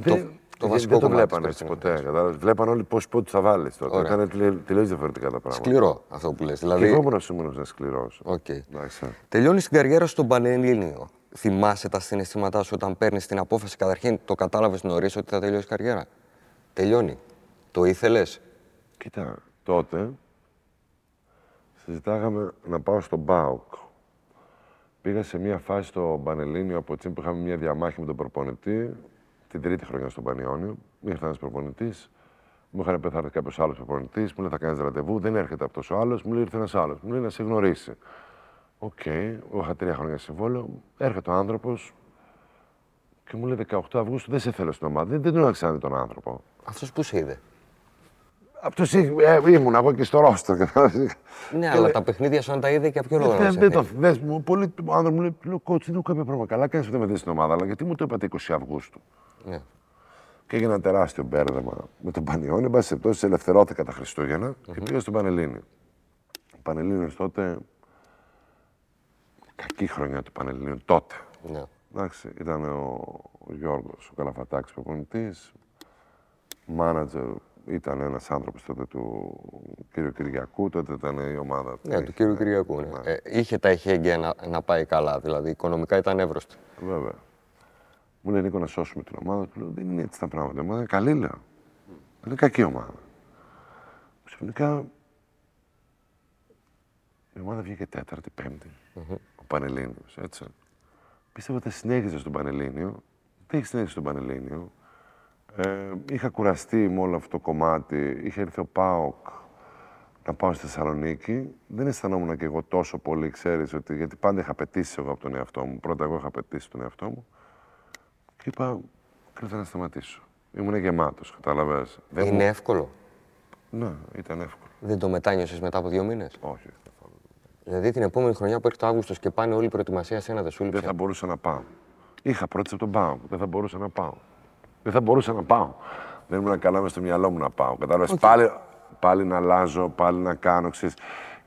το, το βασικό δεν το κομμάτι βλέπανε της έτσι περσινής ποτέ. Κατάλαβες. Βλέπαν όλοι πόσους πόντους θα βάλεις τότε. Ωραία. Ήταν τελείως διαφορετικά τα πράγματα. Σκληρό αυτό που λες. Και Δηλαδή, εγώ ήμουν ήμουν να σκληρό. Οκ. Εντάξει. Τελειώνει την καριέρα στον Πανελλήνιο. Θυμάσαι τα συναισθήματά σου όταν παίρνεις την απόφαση. Καταρχήν, το κατάλαβες νωρίς ότι θα τελειώσει η καριέρα. Τελειώνει. Το ήθελες; Κοίτα, τότε συζητάγαμε να πάω στον ΠΑΟΚ. Πήγα σε μια φάση στο Πανελλήνιο από τσίμ που είχαμε μια διαμάχη με τον προπονητή, την τρίτη χρονιά στον Πανιόνιο. Ήρθε ένας προπονητής, μου είχαν πεθάνει κάποιος άλλος προπονητής, μου λέει θα κάνεις ραντεβού, δεν έρχεται αυτός ο άλλος, μου λέει ήρθε ένας άλλος, μου λέει να σε γνωρίσει. Οκ, εγώ είχα τρία χρόνια συμβόλαιο, έρχεται ο άνθρωπος και μου λέει 18 Αυγούστου δεν σε θέλω στην ομάδα. Δεν, δεν τον είχα ξαναδεί τον άνθρωπο. Αυτός που σε είδε. Αυτό ε, ήμουν εγώ και στο ρόστερ. Ναι, αλλά τα παιχνίδια σου αν τα είδε και από ποιο λόγο. να Δεν, σε δεν το θέλει. δες μου. Πολύ ο άνθρωπος μου λέει: Λέω, coach, δεν έχω κάποιο πρόβλημα. Καλά, κάνεις αυτό με δεις στην ομάδα, αλλά γιατί μου το είπατε 20 Αυγούστου; Ναι. Και έγινε ένα τεράστιο μπέρδεμα με τον Πανιώνιο. Εν πάση περιπτώσει, ελευθερώθηκα τα Χριστούγεννα και πήγα στον Πανελλήνιο. Ο Πανελλήνιος τότε. Κακή χρονιά του Πανελληνίου τότε. ναι. Εντάξει, ήταν ο, ο Γιώργος, ο Καλαφατάκης προπονητής. Μάνατζερ ήταν ένας άνθρωπος τότε του κ. Κυριακού, τότε ήταν η ομάδα του. Ναι, του κύριου Κυριακού. Ναι. Ε, είχε τα εχέγγυα να, να πάει καλά, δηλαδή οικονομικά ήταν εύρωστη. Βέβαια. Μου λέει Νίκο να σώσουμε την ομάδα. Του λέω δεν είναι έτσι τα πράγματα. Η ομάδα είναι καλή, λέω. Δεν είναι κακή ομάδα. Ξαφνικά η ομάδα βγήκε τέταρτη, πέμπτη. Ο Πανελλήνιος, έτσι. Πίστευα ότι θα συνέχιζε στον Πανελλήνιο. Δεν έχει συνέχισει στον Πανελλήνιο. Ε, είχα κουραστεί με όλο αυτό το κομμάτι. Είχε έρθει ο ΠΑΟΚ να πάω στη Θεσσαλονίκη. Δεν αισθανόμουν και εγώ τόσο πολύ, ξέρεις, ότι γιατί πάντα είχα απαιτήσει εγώ από τον εαυτό μου. Πρώτα εγώ είχα απαιτήσει τον εαυτό μου. Και είπα, κρίτα να σταματήσω. Ήμουν γεμάτος, κατάλαβες. Είναι εύκολο. Ναι, ήταν εύκολο. Δεν το μετάνιωσες μετά από δύο μήνες; Όχι. Δηλαδή την επόμενη χρονιά που έρχεται ο Αύγουστος και πάνε όλη η προετοιμασία σε ένα δεν σου Δεν λείψε; θα μπορούσα να πάω. Είχα πρώτη από τον πάω. Δεν θα μπορούσα να πάω. Δεν θα μπορούσα να πάω. Δεν ήμουν καλά μες στο μυαλό μου να πάω. Κατάλαβες; Πάλι, πάλι να αλλάζω, πάλι να κάνω. Ξέρεις.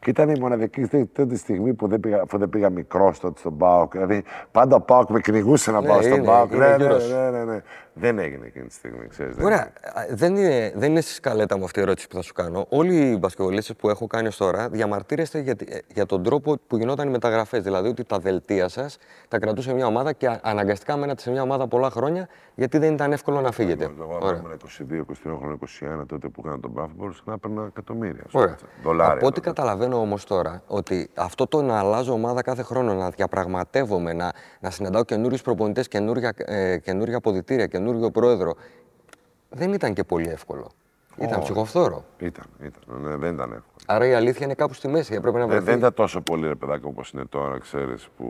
Και ήταν η μοναδική τε- τότε στιγμή που δεν πήγα, αφού δεν πήγα μικρός τότε στον Πάοκ. Δηλαδή πάντα ο Πάοκ με κυνηγούσε να Ναι, πάω στον είναι, Πάοκ. είναι Ναι, ναι, γύρος. ναι, ναι, ναι. Δεν έγινε εκείνη τη στιγμή. Ξέρεις, δεν Ωραία. Α, Δεν είναι, δεν είναι στη σκαλέτα μου αυτή η ερώτηση που θα σου κάνω. Όλοι οι μπασκευολίστες που έχω κάνει ως τώρα διαμαρτύρεστε για, τη- ε, για τον τρόπο που γινόταν οι μεταγραφές. Δηλαδή ότι τα δελτία σας τα κρατούσε μια ομάδα και α- αναγκαστικά μένατε σε μια ομάδα πολλά χρόνια γιατί δεν ήταν εύκολο να φύγετε. Εγώ Ωραία. ήμουν 22, 23 χρόνια, 21 τότε που έκανα τον Πάφο, μπορούσα να παίρνα εκατομμύρια. ας Ωραία. πούμε, Δολάρια. Από ό,τι τότε. καταλαβαίνω όμως τώρα, ότι αυτό το να αλλάζω ομάδα κάθε χρόνο, να διαπραγματεύομαι, να, να συναντάω καινούριους προπονητές, καινούργια, ε, καινούργια αποδητήρια, καινούριο πρόεδρο, δεν ήταν και πολύ εύκολο. Ήταν Όχι. ψυχοφθόρο. Ήταν, ήταν. Ναι, δεν ήταν εύκολο. Άρα η αλήθεια είναι κάπου στη μέση. Έπρεπε να Ε, βρεθεί. δεν ήταν τόσο πολύ ρε παιδάκι όπως είναι τώρα, ξέρεις που.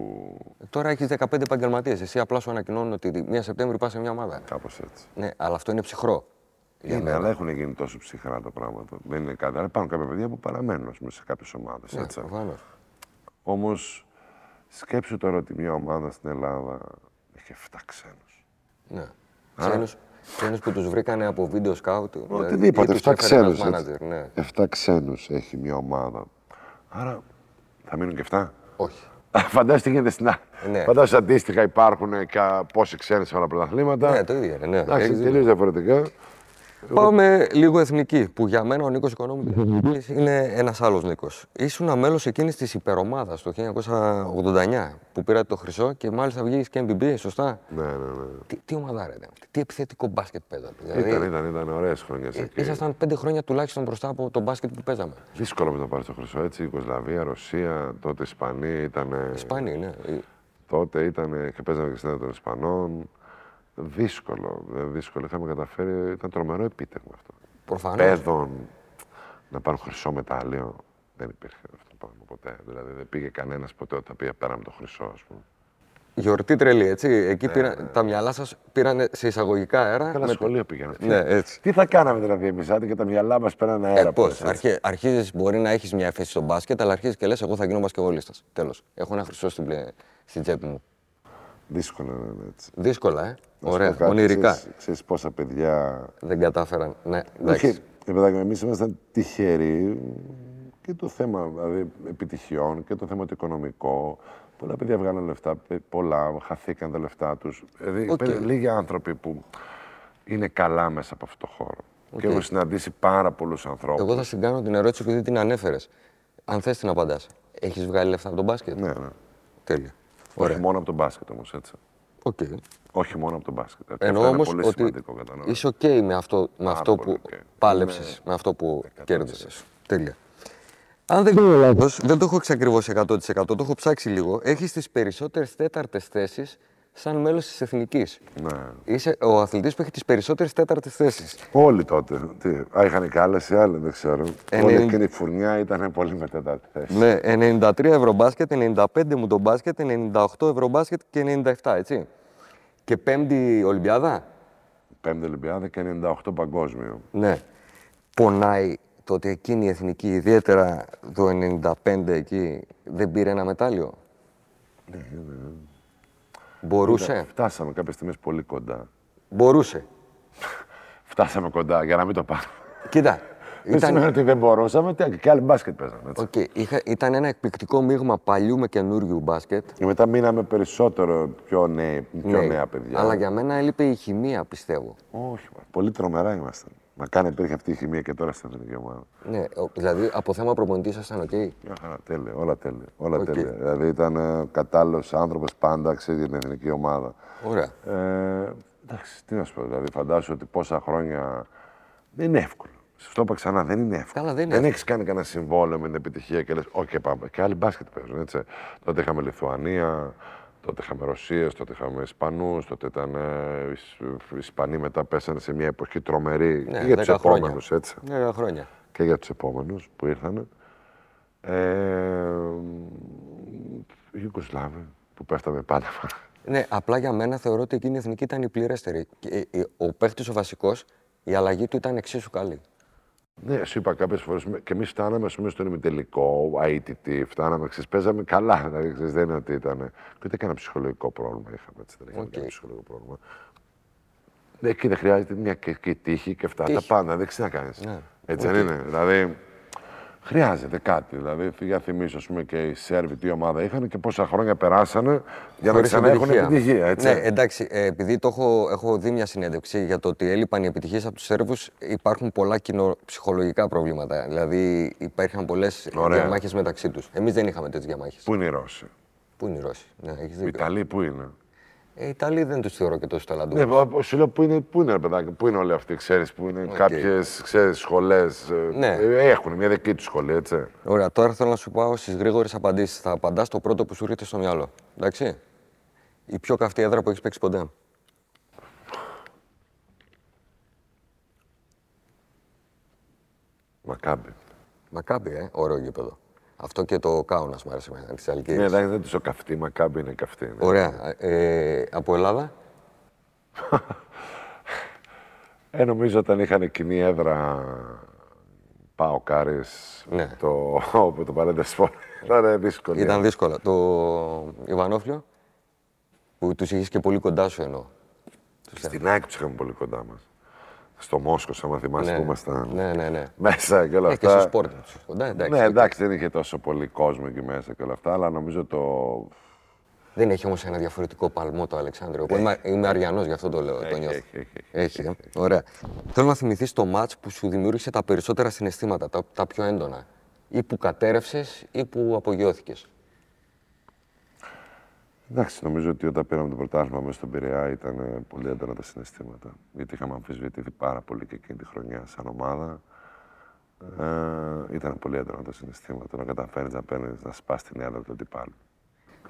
Τώρα έχεις 15 επαγγελματίες. Εσύ απλά σου ανακοινώνουν ότι μία Σεπτέμβρη πας σε μια ομάδα. Κάπως έτσι. Ναι, αλλά αυτό είναι ψυχρό. Για Είναι, μένα. αλλά έχουν γίνει τόσο ψυχρά τα πράγματα. Δεν είναι κάτι. Αλλά υπάρχουν κάποια παιδιά που παραμένουν ας πούμε, σε κάποιες ομάδες. Ναι, προφανώς. Όμως σκέψου τώρα ότι μια ομάδα στην Ελλάδα έχει 7 ξένους. Ναι. Ξένους, ξένους που τους βρήκανε από βίντεο σκάουτ. δηλαδή, Οτιδήποτε, ή τους 7 έφερε ένας ξένους. manager, Ναι. 7 ξένους έχει μια ομάδα. Άρα θα μείνουν και 7. Όχι. Φαντάζεσαι τι γίνεται στην άλλη. Ναι. Φαντάζεσαι αντίστοιχα υπάρχουν κα- πόσοι ξένοι σε όλα τα πρωταθλήματα. Ναι, το ίδιο είναι. Ναι. Εντάξει, Έχεις δίκιο. τελείω διαφορετικά. Πάμε λίγο εθνική, που για μένα ο Νίκος Οικονόμου είναι ένας άλλος Νίκος. Ήσουν μέλος εκείνης της υπερομάδας το 1989 που πήρατε το χρυσό και μάλιστα βγήκες και MBB, σωστά; Ναι, ναι, ναι. Τι, τι ομάδα ήταν αυτή, τι επιθετικό μπάσκετ παίζατε. Δηλαδή, Ήταν, ήταν, ήταν ωραίες χρονιές ε, εκεί. ήσασταν πέντε χρόνια τουλάχιστον μπροστά από το μπάσκετ που παίζαμε. Δύσκολο με το πάρεις το χρυσό έτσι. Ιουγκοσλαβία, Ρωσία, τότε Ισπανία ήταν. Ισπανοί, ναι. Ε, Τότε ήταν και παίζαμε και στην των Ισπανών. Δύσκολο, ε, δύσκολο. Είχαμε καταφέρει, ήταν τρομερό επίτευγμα αυτό. Προφανώς. Παιδών να πάρουν χρυσό μετάλλιο. Δεν υπήρχε αυτό το πράγμα ποτέ. Δηλαδή δεν πήγε κανένας ποτέ όταν πήγε πέραμε το χρυσό, ας πούμε. Γιορτή τρελή, έτσι. Εκεί πήρα, τα μυαλά σας πήραν σε εισαγωγικά αέρα. Καλά με- σχολείο πήγαμε. Ναι, έτσι. Τι θα κάναμε δηλαδή εμεί, άντε και τα μυαλά μας πέραν αέρα. Ε, πώς. πώς, έτσι. Αρχίζεις, μπορεί να έχεις μια θέση στο μπάσκετ, αλλά αρχίζεις και λες: Εγώ θα γίνω μπασκευολίστας. Τέλος. Έχω ένα χρυσό στην, πλε- στην τσέπη μου. Δύσκολο να είναι έτσι. Δύσκολα, ε. Να σου Ωραία. πω κάτι, Ονειρικά. Ξέρεις, ξέρεις πόσα παιδιά Δεν κατάφεραν. Ναι, εντάξει. Όχι, ρε παιδάκι, εμείς ήμασταν τυχεροί και το θέμα δηλαδή, επιτυχιών και το θέμα το οικονομικό. Πολλά παιδιά βγάλαν λεφτά, πε- πολλά χαθήκαν τα λεφτά τους. Δηλαδή, Οκ. παι- λίγοι άνθρωποι που είναι καλά μέσα από αυτό το χώρο. Και έχω συναντήσει πάρα πολλούς ανθρώπους. Εγώ θα σου κάνω την ερώτηση επειδή την ανέφερες. Αν θες την απαντάς. Έχεις βγάλει λεφτά από το μπάσκετ; Ναι, ναι. Τέλεια. Όχι μόνο από το μπάσκετ όμως, έτσι. Οκ. Όχι μόνο από το μπάσκετ. έτσι. Εννοώ Αυτό είναι όμως πολύ ότι σημαντικό, κατανοώ. είσαι οκ με αυτό, με αυτό πολύ που οκ. πάλεψες, Ναι. με αυτό που 100%. κέρδισες. Τέλεια. Αν δεν κάνω λάθος, δεν το έχω εξακριβώσει 100%, το έχω ψάξει λίγο. Έχεις τις περισσότερες τέταρτες θέσεις σαν μέλος της εθνικής. Ναι. Είσαι ο αθλητής που έχει τις περισσότερες τέταρτες θέσεις. Όλοι τότε. Τι, α, είχαν και άλλες ή άλλες, δεν ξέρω. Ε, Όλη ναι. εκείνη η φουρνιά ήταν πολύ με τέταρτη θέση. Ναι, 93 ευρώ μπάσκετ, 95 μου το μπάσκετ, 98 ευρώ μπάσκετ και 97, έτσι. Και πέμπτη Ολυμπιάδα. Πέμπτη Ολυμπιάδα και 98 παγκόσμιο. Ναι. Πονάει το ότι εκείνη η εθνική, ιδιαίτερα το 95 εκεί, δεν πήρε ένα μετάλλιο. Ναι, Μπορούσε; Φτάσαμε κάποιε στιγμέ πολύ κοντά. Μπορούσε. Φτάσαμε κοντά για να μην το πάρουμε. Κοίτα, Δεν σημαίνει ήταν, ότι δεν μπορούσαμε, τι, και άλλοι μπάσκετ παίζαμε. Έτσι. Οκ, είχα- ήταν ένα εκπληκτικό μείγμα παλιού με καινούριου μπάσκετ. Και μετά μείναμε περισσότερο πιο, νέοι, πιο Ναι, νέα παιδιά. Αλλά για μένα έλειπε η χημεία, πιστεύω. Όχι, μα, πολύ τρομερά ήμασταν. Μα κάνε υπήρχε αυτή η χημεία και τώρα στην εθνική ομάδα. Ναι, ο- δηλαδή από θέμα προπονητής ήσασταν οκ. Μια χαρά, τέλεια, όλα τέλεια. Όλα Οκ. τέλεια. Δηλαδή ήταν ε, κατάλληλος άνθρωπος πάντα, ξέρει για την εθνική ομάδα. Ωραία. Ε, εντάξει, τι να σου πω, δηλαδή φαντάσου ότι πόσα χρόνια δεν είναι εύκολο. Σου το είπα ξανά, δεν είναι εύκολο. Καλά, δεν είναι εύκολο. έχεις κάνει κανένα συμβόλαιο με την επιτυχία και λες: Όχι, πάμε. Και άλλοι μπάσκετ παίζουν. Έτσι. Τότε είχαμε Λιθουανία, τότε είχαμε Ρωσίες, τότε είχαμε Ισπανούς, τότε ήταν. Ε, Ισ- οι Ισπανοί μετά πέσανε σε μια εποχή τρομερή Ναι, και για τους 10 χρόνια. επόμενους. Έτσι. 10 χρόνια. Και για τους επόμενους που ήρθαν. Ε, οι Ιουγκοσλάβοι που πέφταμε πάντα. Ναι, απλά για μένα θεωρώ ότι εκείνη η εθνική ήταν η πληρέστερη. Και, ε, ε, Ο παίχτης ο βασικός, η αλλαγή του ήταν εξίσου καλή. Ναι, σου είπα κάποιες φορές και εμείς φτάναμε ας πούμε, στον ημιτελικό, ITT, φτάναμε, ξέρεις, παίζαμε καλά. Δηλαδή, ξέρεις, δεν είναι ότι ήταν. Και ούτε κανένα ψυχολογικό πρόβλημα είχαμε. Έτσι, δεν είχαμε Οκ. κανένα ψυχολογικό πρόβλημα. Ναι, εκεί δεν χρειάζεται μια και, και τύχη και αυτά. Τύχη. Τα πάντα, δεν ξέρεις να κάνεις. Ναι. Έτσι Οκ. δεν είναι. Δηλαδή, χρειάζεται κάτι. Δηλαδή, να θυμίσω, ας πούμε, και οι Σέρβοι τι ομάδα είχαν και πόσα χρόνια περάσανε για να Χωρίς ξαναέχουν επιτυχία. Έτσι. Ναι, εντάξει, ε, επειδή το έχω, έχω δει μια συνέντευξη για το ότι έλειπαν οι επιτυχίες από τους Σέρβους, υπάρχουν πολλά κοινωνιοψυχολογικά προβλήματα. Δηλαδή, υπήρχαν πολλές Ωραία. διαμάχες μεταξύ τους. Εμείς δεν είχαμε τέτοιες διαμάχες. Πού είναι οι Ρώσοι. Πού είναι οι Ρώσοι, ναι, έχεις Οι δίκιο. Ιταλοί πού είναι; Ε, οι Ιταλοί δεν τους θεωρώ και τόσο ταλαντούχους. Ναι, μα, σου λέω πού είναι, πού είναι, ρε παιδάκι, πού είναι όλοι αυτοί, ξέρεις, πού είναι Οκ. κάποιες, ξέρεις, σχολές. ε, Ναι. ε, Έχουν μια δική τους σχολή, έτσι. Ωραία, τώρα θέλω να σου πάω στις γρήγορες απαντήσεις. Θα απαντάς το πρώτο που σου έρχεται στο μυαλό. Εντάξει; Η πιο καυτή έδρα που έχεις παίξει ποτέ. Μακάμπι. Μακάμπι, ε, ωραίο γήπεδο. Αυτό και το Κάουνας μου άρεσε εμένα, της Αλκύρη. Ναι, εντάξει, δεν τους καυτή, μακάμπι είναι καυτή. ναι. Ωραία. Ε, από Ελλάδα. Ε, νομίζω όταν είχαν κοινή έδρα Πάω Κάρις, Ναι. το, όπου το παρέντε σπορ, ήταν δύσκολο. Ήταν δύσκολο. Το Ιβανόφλιο, που τους είχες και πολύ κοντά σου εννοώ. Στην ΑΕΚ τους είχαμε πολύ κοντά μας. Στο Μόσκο, άμα θυμάσαι Ναι. που ήμασταν Ναι, ναι, ναι. μέσα και όλα Ε, και αυτά. στο σπορ τους είχες κοντά, εντάξει. ναι, εντάξει, δεν είχε τόσο πολύ κόσμο εκεί μέσα και όλα αυτά, αλλά νομίζω το. Δεν έχει όμως ένα διαφορετικό παλμό το Αλεξάνδριο. Εγώ είμαι, είμαι Αριανός, γι' αυτό το λέω. το νιώθω. έχει, έχει, Έχει, ε. Ωραία. Θέλω να θυμηθείς το ματ που σου δημιούργησε τα περισσότερα συναισθήματα, τα, τα πιο έντονα. Ή που κατέρευσες ή που απογειώθηκες. Εντάξει, νομίζω ότι όταν πήραμε το πρωτάθλημα μέσα στον Πειραιά ήταν ε, πολύ έντονα τα συναισθήματα. Γιατί είχαμε αμφισβητηθεί πάρα πολύ και εκείνη τη χρονιά σαν ομάδα. Ε, ήταν πολύ έντονα τα συναισθήματα. Να καταφέρεις να παίρνεις, να σπάς την έδρα του αντιπάλου.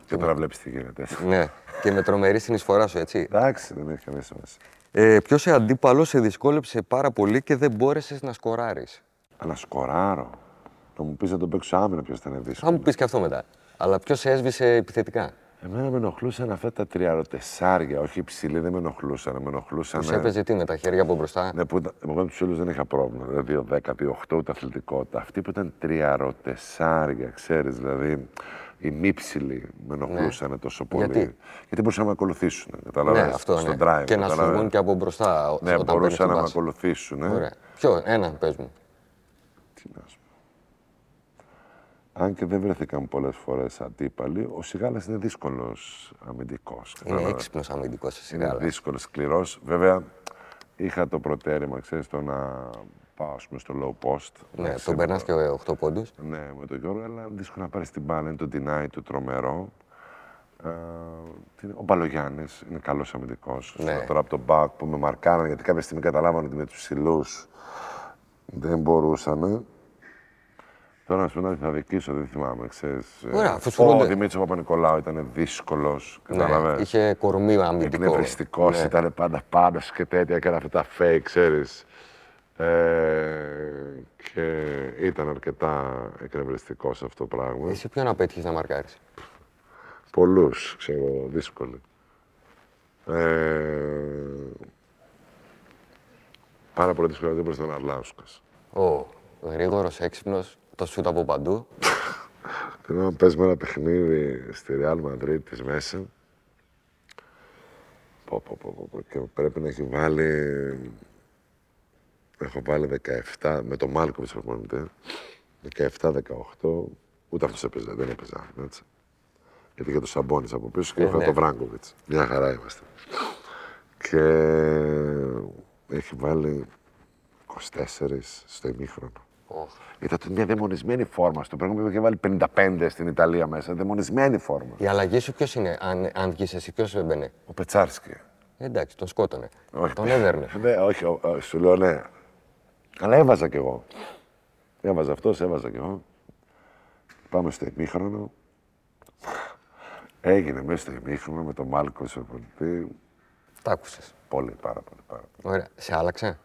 Και τώρα βλέπεις τι γίνεται. ναι, και με τρομερή συνεισφορά σου, έτσι. Εντάξει, δεν έχει καμία σημασία. Ε, Ποιος αντίπαλος σε δυσκόλεψε πάρα πολύ και δεν μπόρεσες να σκοράρεις; Αλλά σκοράρω. Να μου πεις να τον παίξω άμυνα ποιος ήταν Θα δύσκολος. μου πεις και αυτό μετά. Αλλά ποιος σε έσβησε επιθετικά; Εμένα με ενοχλούσαν αυτά τα τριαροτεσάρια. Όχι υψηλή, δεν με ενοχλούσαν. Με ενοχλούσαν. Τους έπαιζε τι με τα χέρια από μπροστά; Ναι, που ήταν, εγώ με τους άλλου δεν είχα πρόβλημα. Δηλαδή 2-10, 2-8 ούτε αθλητικότητα. Αυτοί που ήταν τριαροτεσάρια, ξέρεις, δηλαδή οι μύψιλοι με ενοχλούσαν τόσο πολύ. Ναι. Γιατί; Γιατί μπορούσαν να με ακολουθήσουν. ναι, Καταλαβαίνεις, αυτό στον ναι. drive. και να σου καταλαβαίνεις. βγουν και από μπροστά. ό- Ναι, όταν παίρνεις μπορούσαν την να με μπάση. ακολουθήσουν. ε. Ωραία. Ποιο, ένα, πες μου. Τι να σου πω. Αν και δεν βρέθηκαν πολλές φορές αντίπαλοι, ο Σιγάλας είναι δύσκολος αμυντικός. Είναι έξυπνος αμυντικός σε Είναι σιγάλας. δύσκολος, σκληρός. Βέβαια, είχα το προτέρημα, ξέρεις, το να πάω ας πούμε, στο low post. Ναι, Εντάξει, τον περνάς και 8 πόντους. Ναι, με τον Γιώργο, αλλά δύσκολο να πάρεις την μπάλα. Είναι το deny του τρομερό. Ε, τι είναι, ο Μπαλογιάννης είναι καλός αμυντικός. Ναι. Τώρα από τον Μπακ που με μαρκάραν γιατί κάποια στιγμή καταλάβανε ότι με τους ψηλούς δεν μπορούσαν. Τώρα να σου πω να θα δικήσω, δεν θυμάμαι, ξέρεις. Ε, Ωραία, αφού Ο σφουρούνται. Δημήτρης Παπα-Νικολάου ήταν δύσκολος, Ναι, κατάλαβες; είχε κορμί αμυντικό. Εκνευριστικός, Ναι. ήταν πάντα πάνω σου και τέτοια, έκανε αυτά τα fake, ξέρεις. Ε, και ήταν αρκετά εκνευριστικός αυτό το πράγμα. Εσύ ποιον απέτυχε να μαρκάρεις. Πολλούς, ξέρω, δύσκολοι. Ε, πάρα πολύ δύσκολο δεν προς τον Αρλάουσκας. Ο γρήγορος, έξυπνος, το σούτ από παντού. Την ώρα που παίζουμε ένα παιχνίδι στη Real Madrid της μέσα. Πω, πω, πω, πω, πω, και πρέπει να έχει βάλει... Έχω βάλει 17, με το Μάλκοβιτς προπονητή. 17-18, ούτε αυτός έπαιζε, δεν έπαιζε, έτσι. Γιατί είχε το Σαμπόνις από πίσω και Ε, είχα ναι. το Βράγκοβιτς. Μια χαρά είμαστε. Και έχει βάλει 24 στο ημίχρονο. Οχ. Ήταν μια δαιμονισμένη φόρμα. Στο προηγούμενο είχε βάλει 55 στην Ιταλία μέσα. Δαιμονισμένη φόρμα. Η αλλαγή σου ποιος είναι, αν, αν βγεις εσύ, ποιος έμπαινε; Ο Πετσάρσκι. Εντάξει, τον σκότωνε. Όχι. Τον έδερνε. Ναι, όχι, ο- ο- σου λέω ναι. Αλλά έβαζα κι εγώ. Έβαζα αυτός, έβαζα κι εγώ. Πάμε στο ημίχρονο. Έγινε μέσα στο ημίχρονο με τον Μάλκο στο πολιτή. Τα άκουσες. Πολύ, πάρα πολύ, πάρα πολύ. Ωραία. Σε άλλαξε;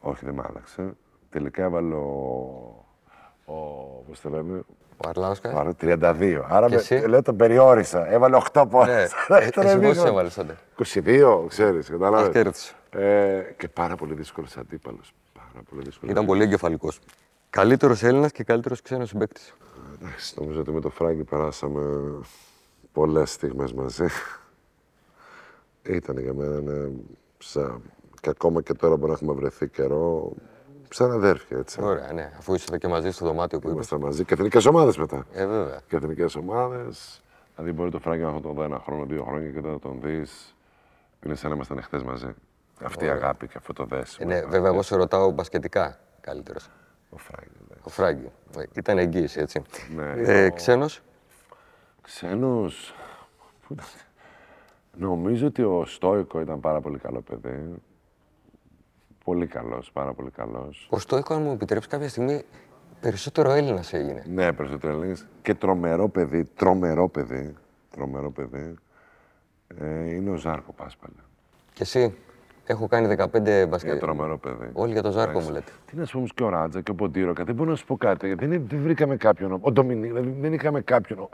Όχι, δεν μ' άλλαξε. Τελικά έβαλε ο. ο πώς το λένε, Ο Αρλάουσκα. Άρα 32. Άρα Και με, εσύ; λέω τον περιόρισα. Έβαλε 8 Ναι. πόντους. Ε, Εσύ πόσους έβαλες τότε; 22, ξέρεις, κατάλαβες; Ας κέρδισε. Ε, και πάρα πολύ δύσκολος αντίπαλος. Πάρα πολύ δύσκολος. Ήταν πολύ εγκεφαλικός. Καλύτερος Έλληνας και καλύτερος ξένος συμπαίκτης. Εντάξει, νομίζω ότι με το Φράγκη περάσαμε πολλές στιγμές μαζί. Ήταν για μένα ναι, σαν... και ακόμα και τώρα που να έχουμε βρεθεί καιρό, σαν αδέρφια, έτσι. Ωραία, ναι. Αφού είσαστε και μαζί στο δωμάτιο που είπες. Είμαστε μαζί και εθνικές ομάδες μετά. Ε, βέβαια. Και εθνικές ομάδες. Δηλαδή μπορεί το Φράγκη να τον δω ένα χρόνο, δύο χρόνια και όταν τον δεις, είναι σαν να ήμασταν χτες μαζί. Αυτή η αγάπη και αυτό το Ε, δέσιμο. ναι, βέβαια, εγώ σε ρωτάω μπασκετικά καλύτερος. Ο Φράγκη. ναι. Ο Φράγκη. Ε, Ήταν εγγύηση, έτσι. Ναι. Ε, ξένος; Ξένος... Πού ήταν; Νομίζω ότι ο Στόικο ήταν πάρα πολύ καλό παιδί. Πολύ καλός, πάρα πολύ καλός. Ο Στόικο, αν μου επιτρέψει κάποια στιγμή, περισσότερο Έλληνας έγινε. Ναι, περισσότερο Έλληνες. Και τρομερό παιδί, τρομερό παιδί, τρομερό παιδί. Ε, είναι ο Ζάρκο Πάσπαλα. Και εσύ, έχω κάνει 15 Είναι μπασκετ. τρομερό παιδί. Ε, Όλοι για τον Ζάρκο μου λέτε. Τι να σου πω όμως και ο Ράτζα και ο Ποντήροκα. Δεν μπορώ να σου πω κάτι. γιατί Δεν, δεν βρήκαμε κάποιον. Ο Ντομινί, δηλαδή δεν είχαμε κάποιον.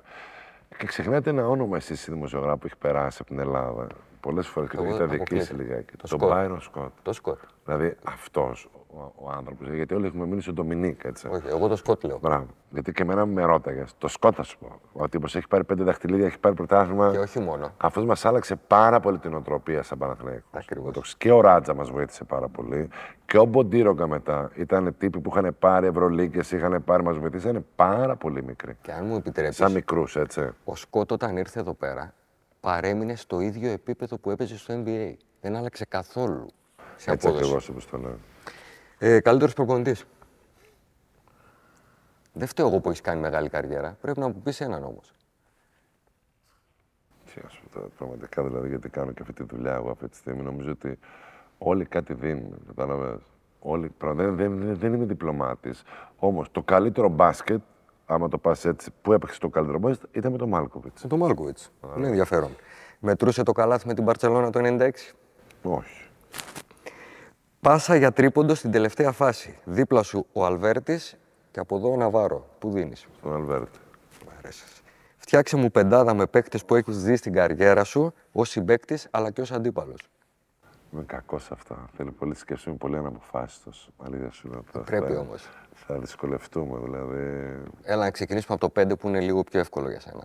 Και ξεχνάτε ένα όνομα εσείς οι δημοσιογράφοι που έχει περάσει από την Ελλάδα. Πολλές φορές και το Εγώ έχετε αδικήσει αποκλείεται. λιγάκι. Το Τον Σκοτ. Byron Σκοτ. Το Σκοτ. Δηλαδή αυτός ο, ο άνθρωπος. Γιατί όλοι έχουμε μείνει στον Ντομινίκ, έτσι. Όχι, εγώ το Σκοτ λέω. Μπράβο. Γιατί και εμένα με ρώταγε. Το Σκότ θα σου πω. Ο τύπος έχει πάρει πέντε δαχτυλίδια, έχει πάρει πρωτάθλημα. Και όχι μόνο. Αυτός μας άλλαξε πάρα πολύ την οτροπία σαν Παναθηναϊκός. Ακριβώς. Το- Και ο Ράτζα μας βοήθησε πάρα πολύ. Και ο Μποντίρογκα μετά. Ήταν τύποι που είχαν πάρει Ευρωλίγκες, είχαν πάρει, μας βοηθήσανε πάρα πολύ μικροί. Και αν μου επιτρέπεις, Σαν μικρούς, έτσι. ο Σκότ όταν ήρθε εδώ πέρα παρέμεινε στο ίδιο επίπεδο που έπαιζε στο NBA. Δεν άλλαξε καθόλου σε Έτσι απόδοση. ακριβώς όπως το λέω. Ε, Καλύτερος προπονητής. Δεν φταίω εγώ που έχεις κάνει μεγάλη καριέρα. Πρέπει να μου πεις έναν όμως. Τι να σου πω τώρα, πραγματικά δηλαδή, γιατί κάνω και αυτή τη δουλειά εγώ αυτή τη στιγμή. Νομίζω ότι όλοι κάτι δίνουν. Κατάλαβες. Όλοι, πράγμα- δεν, δεν, δεν, δεν είμαι διπλωμάτης. Όμως το καλύτερο μπάσκετ, άμα το πας έτσι, που έπαιξε το καλύτερο μπάσκετ, ήταν με τον Μάλκοβιτς. Με τον Μάλκοβιτς. Είναι ενδιαφέρον. Μετρούσε το καλάθι με την Παρσελόνα το 96. Όχι. Πάσα για τρίποντο στην τελευταία φάση. Δίπλα σου ο Αλβέρτης και από εδώ ο Ναβάρο. Πού δίνεις; Στον Αλβέρτη. Φτιάξε μου πεντάδα με παίκτες που έχεις δει στην καριέρα σου ως συμπαίκτης αλλά και ως αντίπαλος. Είμαι κακός σε αυτά. Θέλει πολύ σκέψη, είμαι πολύ αναποφάσιστος. Αλήθεια σου λέω τώρα. Πρέπει Θα- όμως. Θα δυσκολευτούμε, δηλαδή. Έλα να ξεκινήσουμε από το 5 που είναι λίγο πιο εύκολο για σένα.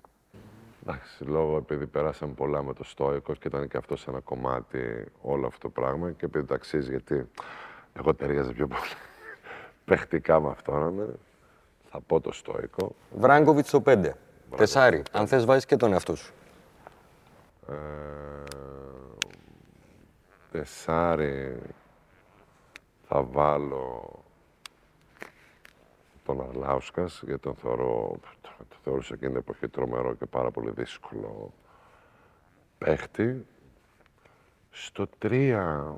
Εντάξει, λόγω επειδή περάσαμε πολλά με το Στόικο και ήταν και αυτό σε ένα κομμάτι όλο αυτό το πράγμα και επειδή το αξίζει γιατί εγώ ταιριάζα πιο πολύ παιχτικά με αυτόν, ναι, θα πω το Στόικο. Βράγκοβιτς στο 5. Τεσάρι. Αν θες, βάζεις και τον εαυτό σου. Ε, τεσάρι θα βάλω τον Αρλάουσκας, γιατί τον θεωρώ, το θεωρούσα εκείνη την εποχή τρομερό και πάρα πολύ δύσκολο παίχτη. Στο τρία,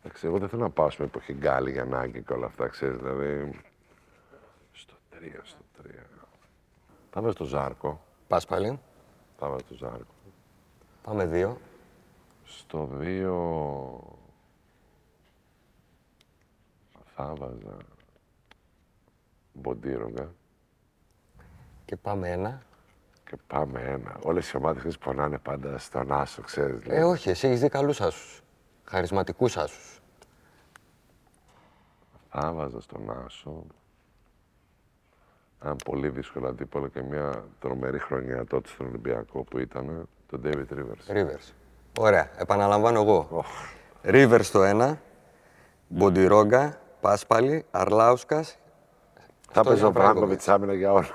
εντάξει, εγώ δεν θέλω να πάω στην εποχή Γκάλι, Γιαννάκη και όλα αυτά, ξέρεις, δηλαδή, στο τρία, στο τρία. Θα βάζω στο Ζάρκο, Πας πάλι. θα βάζω στο Ζάρκο. Πάμε δύο. Στο 2 θα βάζα Μποντίρογκα Και πάμε ένα. και πάμε ένα. Όλες οι ομάδες πονάνε πάντα στον Άσο, ξέρεις. Ε, δηλαδή. όχι, εσύ έχεις δει καλούς άσους. Χαρισματικούς άσους. Θα βάζα στον Άσο ένα πολύ δύσκολο αντίπολο και μια τρομερή χρονιά τότε στον Ολυμπιακό που ήταν τον David Rivers. Rivers. Ωραία. Επαναλαμβάνω εγώ. Rivers στο 1. Μποντιρόγκα. Πάσπαλη. Αρλάουσκας. Θα παίζω ο Βράγκοβιτς. Βράγκοβιτς άμυνα για όλα.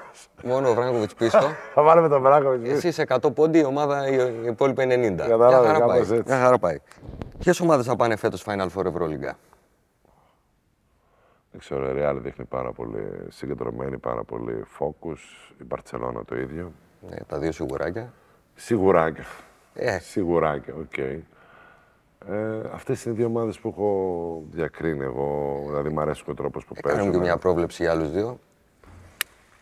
Μόνο ο Βράγκοβιτς πίσω. Θα βάλουμε τον Βράγκοβιτς. Εσύ σε 100 πόντι, η ομάδα η η υπόλοιπη 90. Κατάλαβες, Μια χαρά κάπως πάει. έτσι. Μια χαρά πάει. Ποιες ομάδες θα πάνε φέτος Final Four Ευρωλίγκα; Δεν ξέρω, η Real δείχνει πάρα πολύ συγκεντρωμένη, πάρα πολύ focus. Η Μπαρτσελώνα το ίδιο. Ναι, τα δύο σιγουράκια. Σιγουράκια. Ε. Σιγουράκια, οκ. Ε, αυτές είναι οι δύο ομάδες που έχω διακρίνει εγώ. Δηλαδή, μου αρέσει ο τρόπος που Κάνουμε παίζουν. και μια πρόβλεψη για άλλους δύο.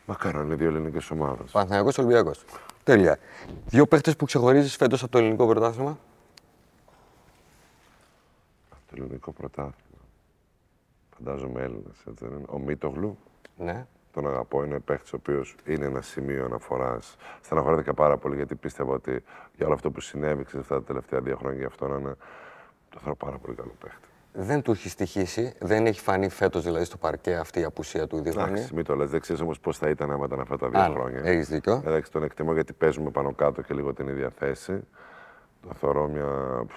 Μακάρι να είναι δύο ελληνικές ομάδες. Παναθηναϊκός Ολυμπιακός. Τέλεια. Δύο παίχτες που ξεχωρίζεις φέτος από το ελληνικό πρωτάθλημα; Το ελληνικό πρωτάθλημα. Φαντάζομαι Έλληνας, έτσι δεν είναι. Ο Μίτογλου, Ναι. Τον αγαπώ, είναι παίχτης ο οποίος είναι ένα σημείο αναφοράς. Στεναχωρέθηκα πάρα πολύ γιατί πίστευα ότι για όλο αυτό που συνέβη ξέρεις, αυτά τα τελευταία δύο χρόνια για αυτό να είναι. Το θεωρώ πάρα πολύ καλό παίχτη. Δεν του έχει στοιχήσει. Δεν έχει φανεί φέτος δηλαδή στο παρκέ αυτή η απουσία του ήδη χρόνια. Εντάξει, μην το λες. Δεν ξέρεις όμως πώς θα ήταν άμα ήταν αυτά τα δύο Α, χρόνια. έχεις δίκιο. Εντάξει, τον εκτιμώ γιατί παίζουμε πάνω κάτω και λίγο την ίδια θέση. Το θεωρώ μια πφ,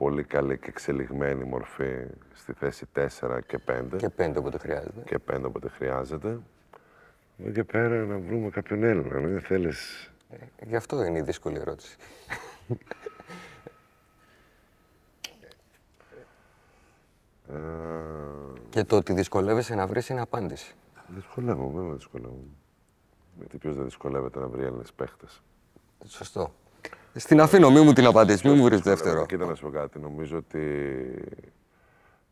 πολύ καλή και εξελιγμένη μορφή στη θέση 4 και 5. Και πέντε όποτε χρειάζεται. Και 5 όποτε χρειάζεται. Εδώ και πέρα να βρούμε κάποιον Έλληνα. ναι, Δεν θέλεις. Γι' αυτό είναι η δύσκολη ερώτηση. Ε, Και το ότι δυσκολεύεσαι να βρεις είναι απάντηση. δυσκολεύομαι, βέβαια δυσκολεύομαι. Γιατί ποιος δεν δυσκολεύεται να βρει Έλληνες παίχτες; Σωστό. Στην αφήνω, μη μου την απαντήσεις, μη μου βρεις δεύτερο. Κοίτα να σου πω κάτι. Νομίζω ότι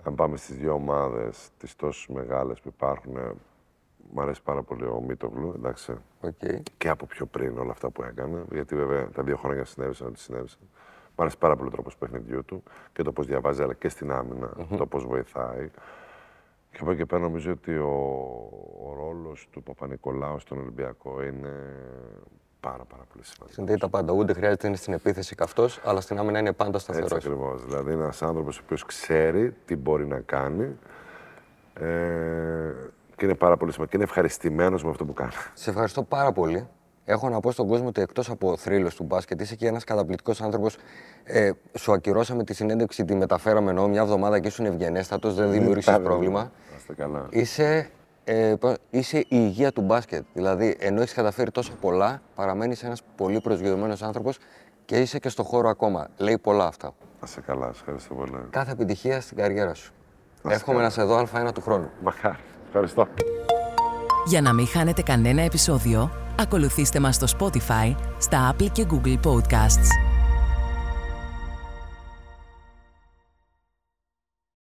αν πάμε στις δύο ομάδες, τις τόσο μεγάλες που υπάρχουν, ε, μου αρέσει πάρα πολύ ο Μίτογλου, εντάξει, Οκ. και από πιο πριν όλα αυτά που έκανε, γιατί βέβαια τα δύο χρόνια συνέβησαν ό,τι συνέβησαν. Μου αρέσει πάρα πολύ ο τρόπος παιχνιδιού του και το πώς διαβάζει, αλλά και στην άμυνα, το πώς βοηθάει. Και από εκεί και πέρα νομίζω ότι ο, ο ρόλος του Παπα-Νικολάου στον Ολυμπιακό είναι πάρα, πάρα πολύ σημαντικό. Συνδέει τα πάντα. Ούτε χρειάζεται να είναι στην επίθεση καυτός, αλλά στην άμυνα είναι πάντα Έτσι σταθερό. ακριβώς. Δηλαδή, είναι ένας άνθρωπος ο οποίος ξέρει τι μπορεί να κάνει ε, και είναι πάρα πολύ σημαντικό. Και είναι ευχαριστημένος με αυτό που κάνει. Σε ευχαριστώ πάρα πολύ. Έχω να πω στον κόσμο ότι εκτός από θρύλος του μπάσκετ, είσαι και ένας καταπληκτικός άνθρωπος. Ε, σου ακυρώσαμε τη συνέντευξη, τη μεταφέραμε ενώ μια εβδομάδα και ήσουν ευγενέστατος, δεν δημιούργησες πρόβλημα. Να είστε καλά. Είσαι, ε, πώς- είσαι η υγεία του μπάσκετ. Δηλαδή, ενώ έχεις καταφέρει τόσο πολλά, παραμένεις ένας πολύ προσγειωμένος άνθρωπος και είσαι και στο χώρο ακόμα. Λέει πολλά αυτά. Να είστε καλά. Σας ευχαριστώ πολύ. Κάθε επιτυχία στην καριέρα σου. Να σε Εύχομαι καλά. να σε δω Α1 του χρόνου. Μακάρι. Ευχαριστώ. Για να μην χάνετε κανένα επεισόδιο, ακολουθήστε μας στο Spotify, στα Apple και Google Podcasts.